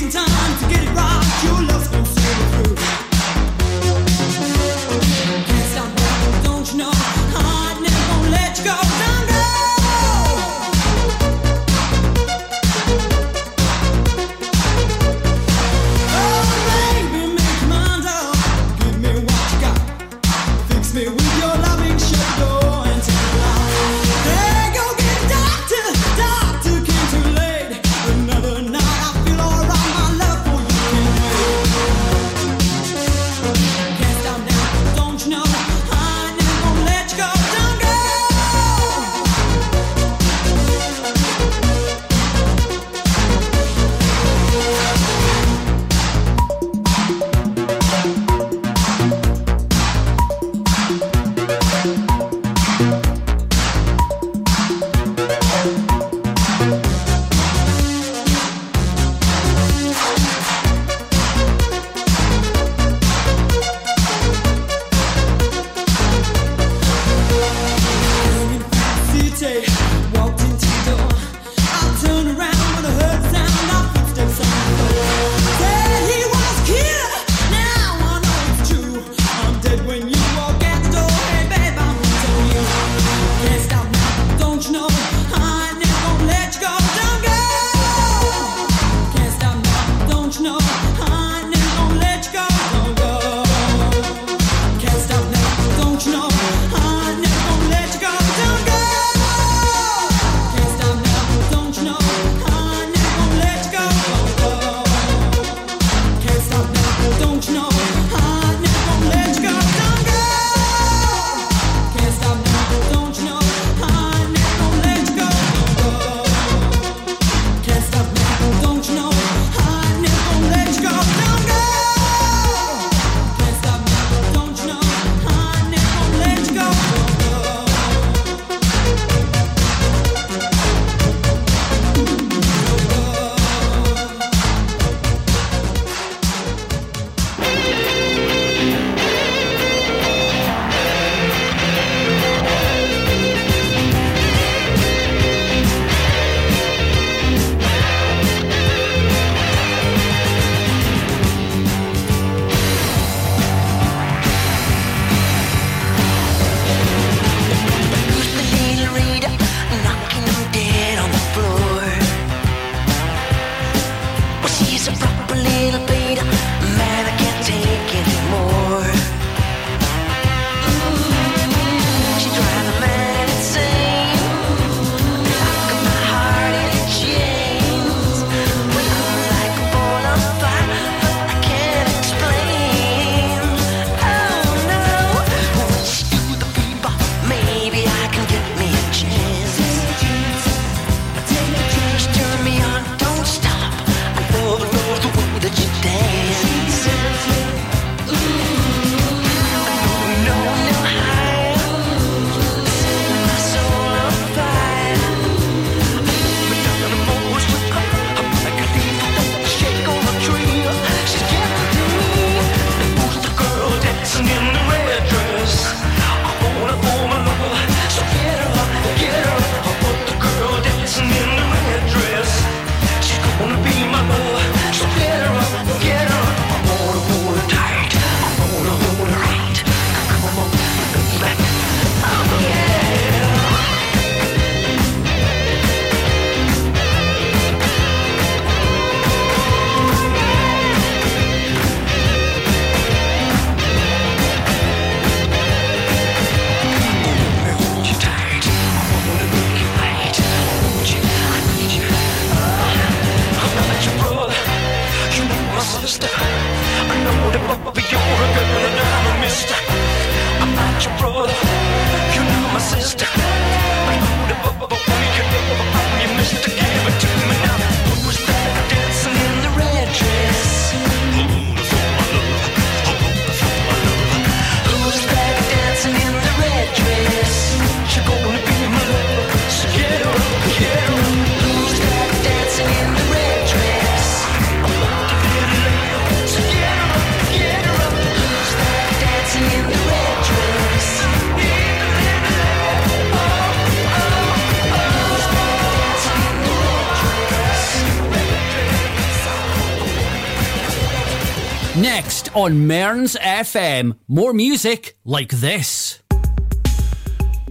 on Mearns FM. More music like this.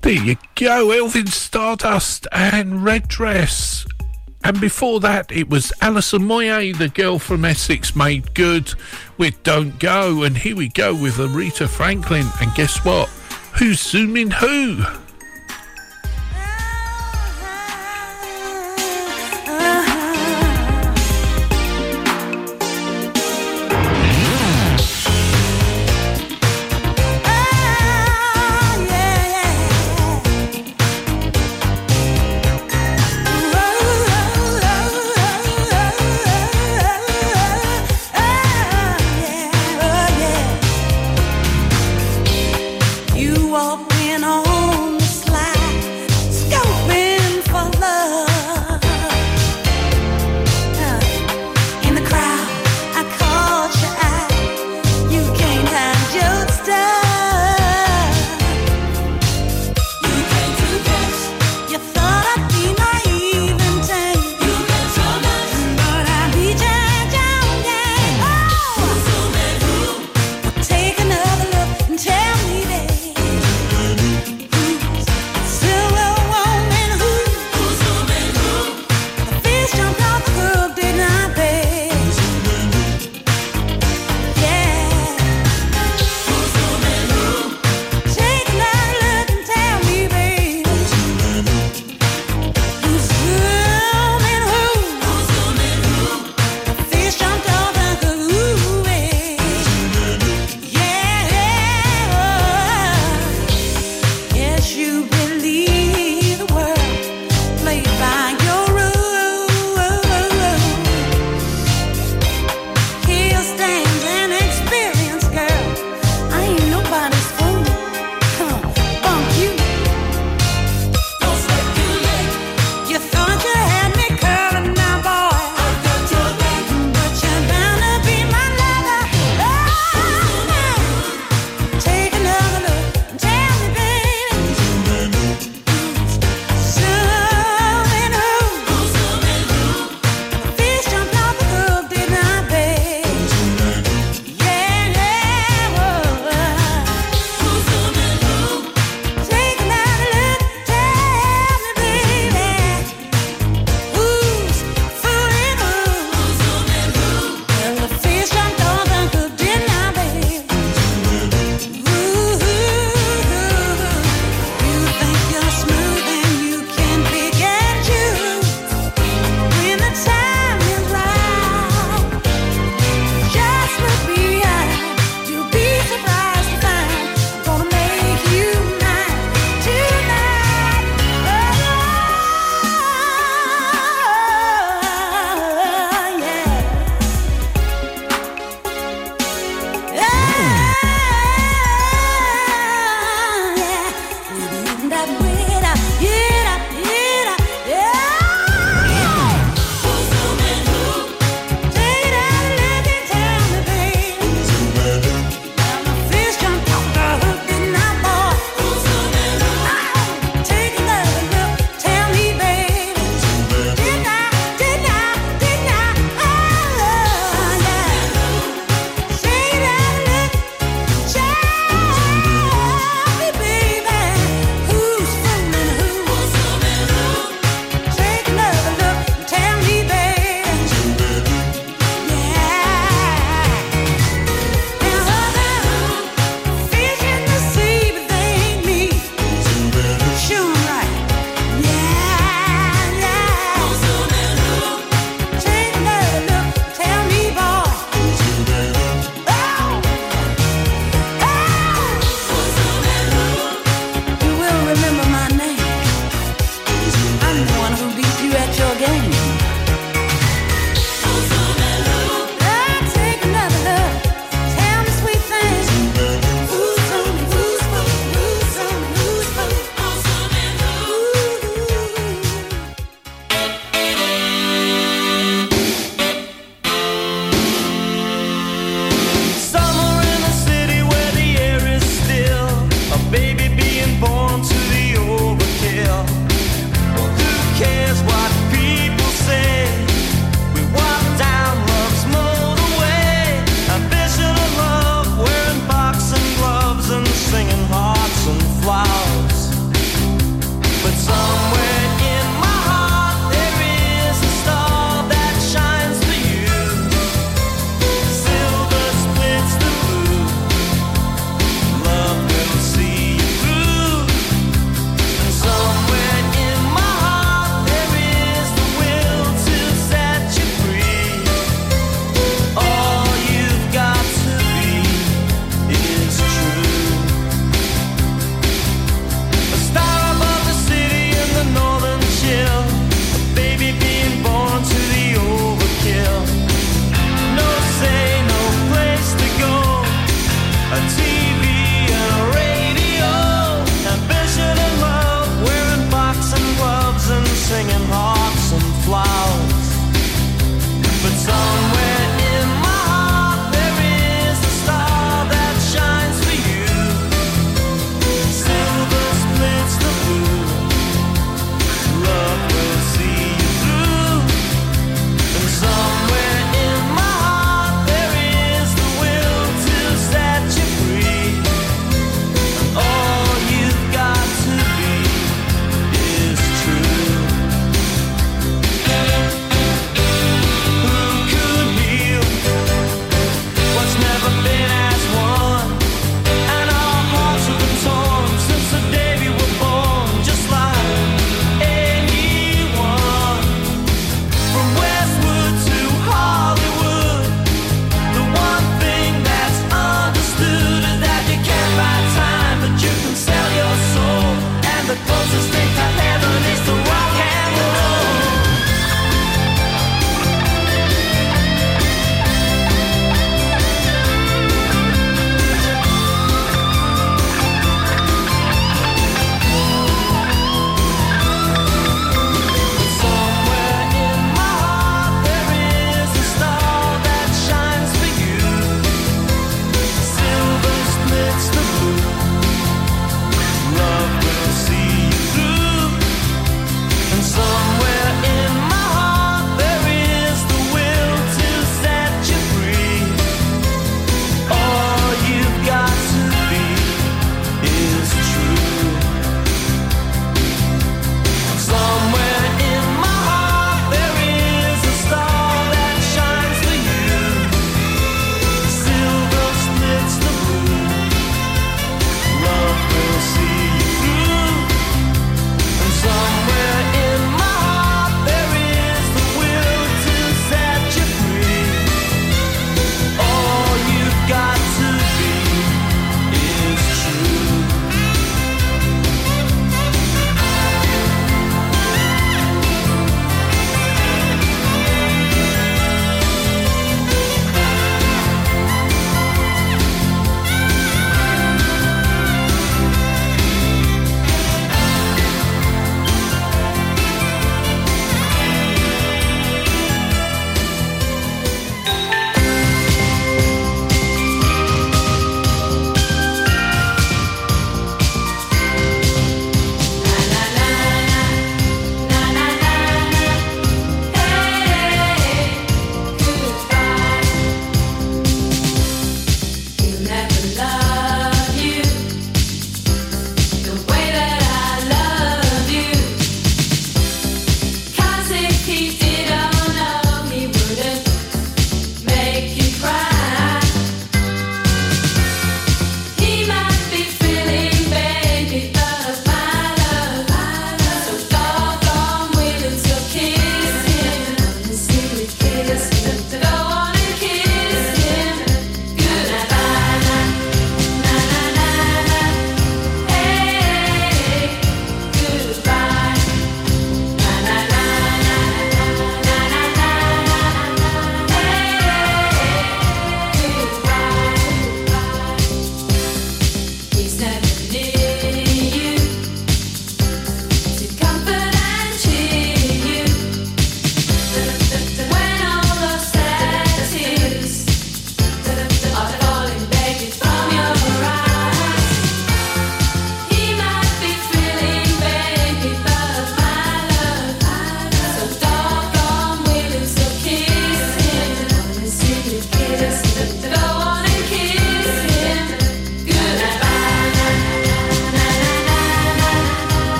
There you go, Alvin Stardust and Red Dress. And before that, it was Alison Moyet, the girl from Essex, made good with Don't Go. And here we go with Aretha Franklin. And guess what? Who's zooming who?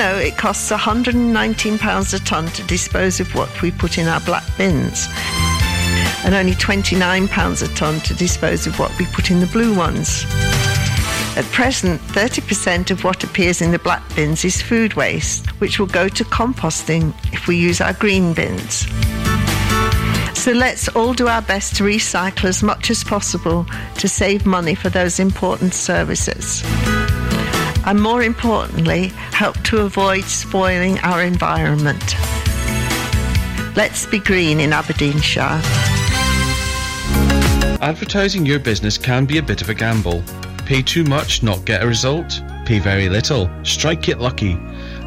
Know it costs £119 a tonne to dispose of what we put in our black bins? And only £29 a tonne to dispose of what we put in the blue ones. At present, 30% of what appears in the black bins is food waste, which will go to composting if we use our green bins. So let's all do our best to recycle as much as possible to save money for those important services and more importantly, help to avoid spoiling our environment. Let's be green in Aberdeenshire. Advertising your business can be a bit of a gamble. Pay too much, not get a result. Pay very little, strike it lucky.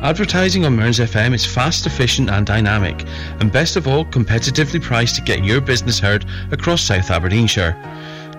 Advertising on Mearns FM is fast, efficient, and dynamic, and best of all, competitively priced to get your business heard across South Aberdeenshire.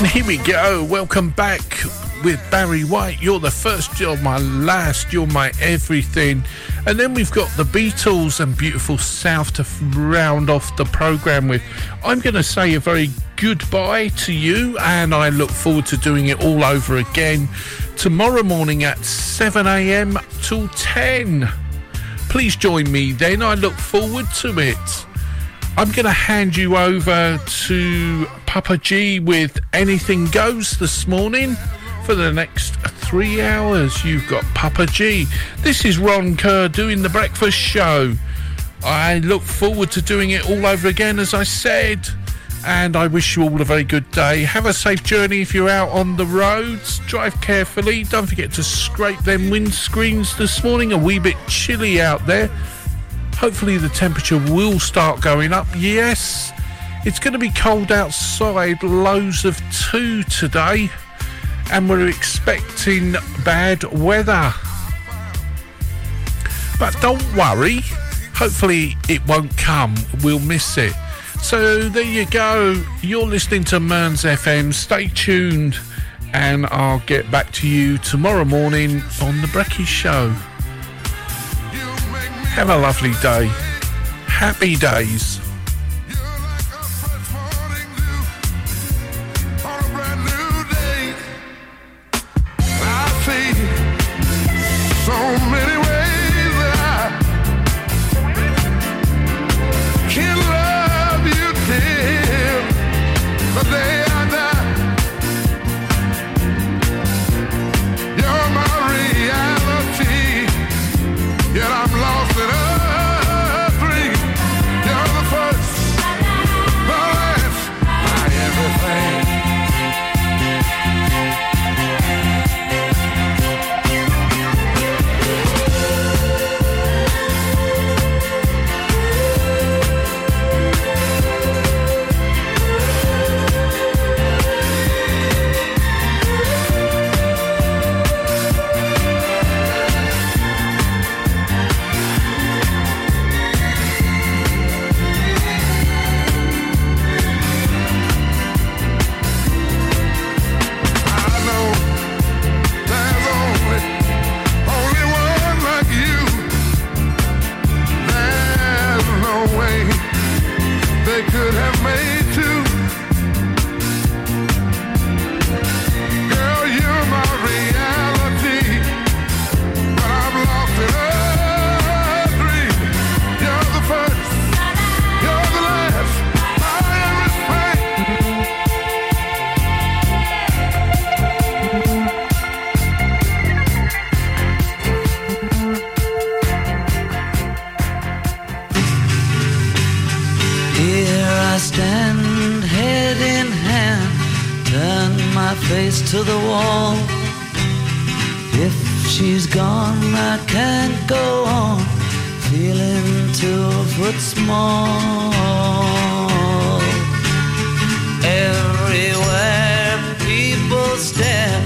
And here we go. Welcome back with Barry White. You're the first, you're my last, you're my everything. And then we've got the Beatles and Beautiful South to round off the programme with. I'm going to say a very goodbye to you, and I look forward to doing it all over again tomorrow morning at 7 a.m. till 10. Please join me then. I look forward to it. I'm going to hand you over to Papa G with Anything Goes this morning. For the next three hours, you've got Papa G. This is Ron Kerr doing the breakfast show. I look forward to doing it all over again, as I said. And I wish you all a very good day. Have a safe journey if you're out on the roads. Drive carefully. Don't forget to scrape them windscreens this morning. A wee bit chilly out there. Hopefully, the temperature will start going up. Yes, it's going to be cold outside, lows of two today, and we're expecting bad weather. But don't worry, hopefully, it won't come. We'll miss it. So, there you go. You're listening to Mearns FM. Stay tuned, and I'll get back to you tomorrow morning on The Brekkie Show. Have a lovely day. Happy days. To the wall. If she's gone, I can't go on, feeling two foot small. Everywhere people stare,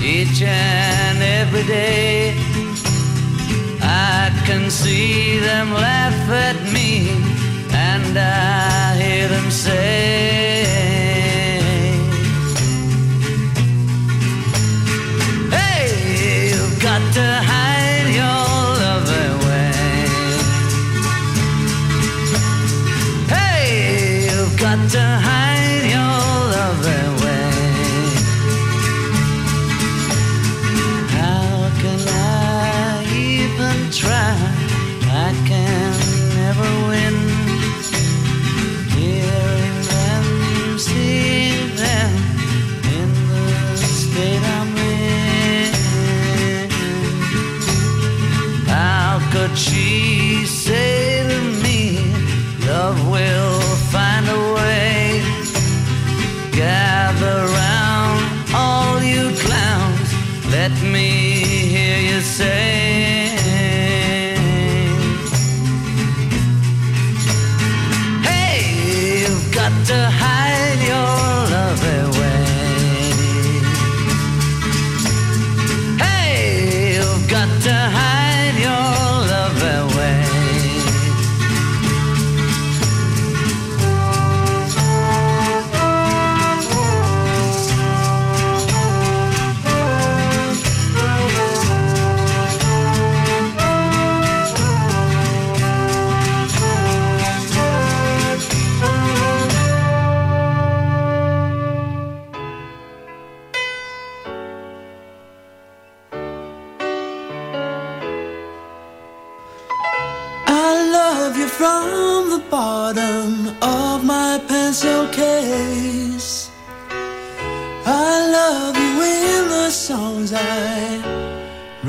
each and every day. I can see them laugh at me, and I hear them say,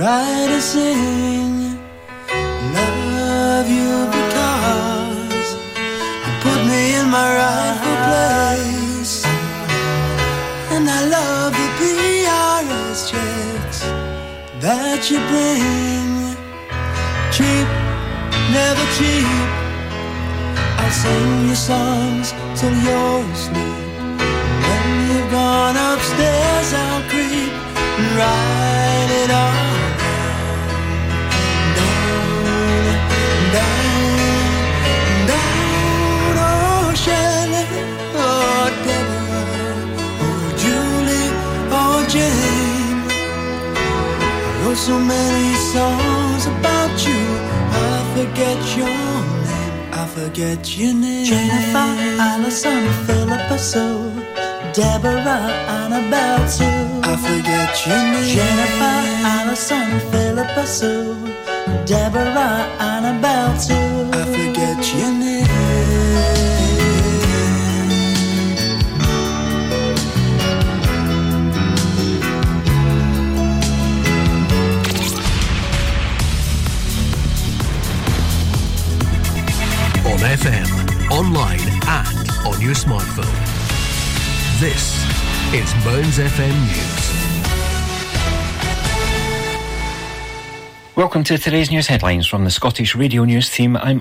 write and sing. So many songs about you. I forget your name. I forget your name. Jennifer, Allison, Philippa Sue, Deborah, Annabelle Sue. I forget your name. Jennifer, Allison, Philippa Sue, Deborah, Annabelle Sue. I forget your name. FM, online, and on your smartphone. This is Mearns FM News. Welcome to today's news headlines from the Scottish Radio News team. I'm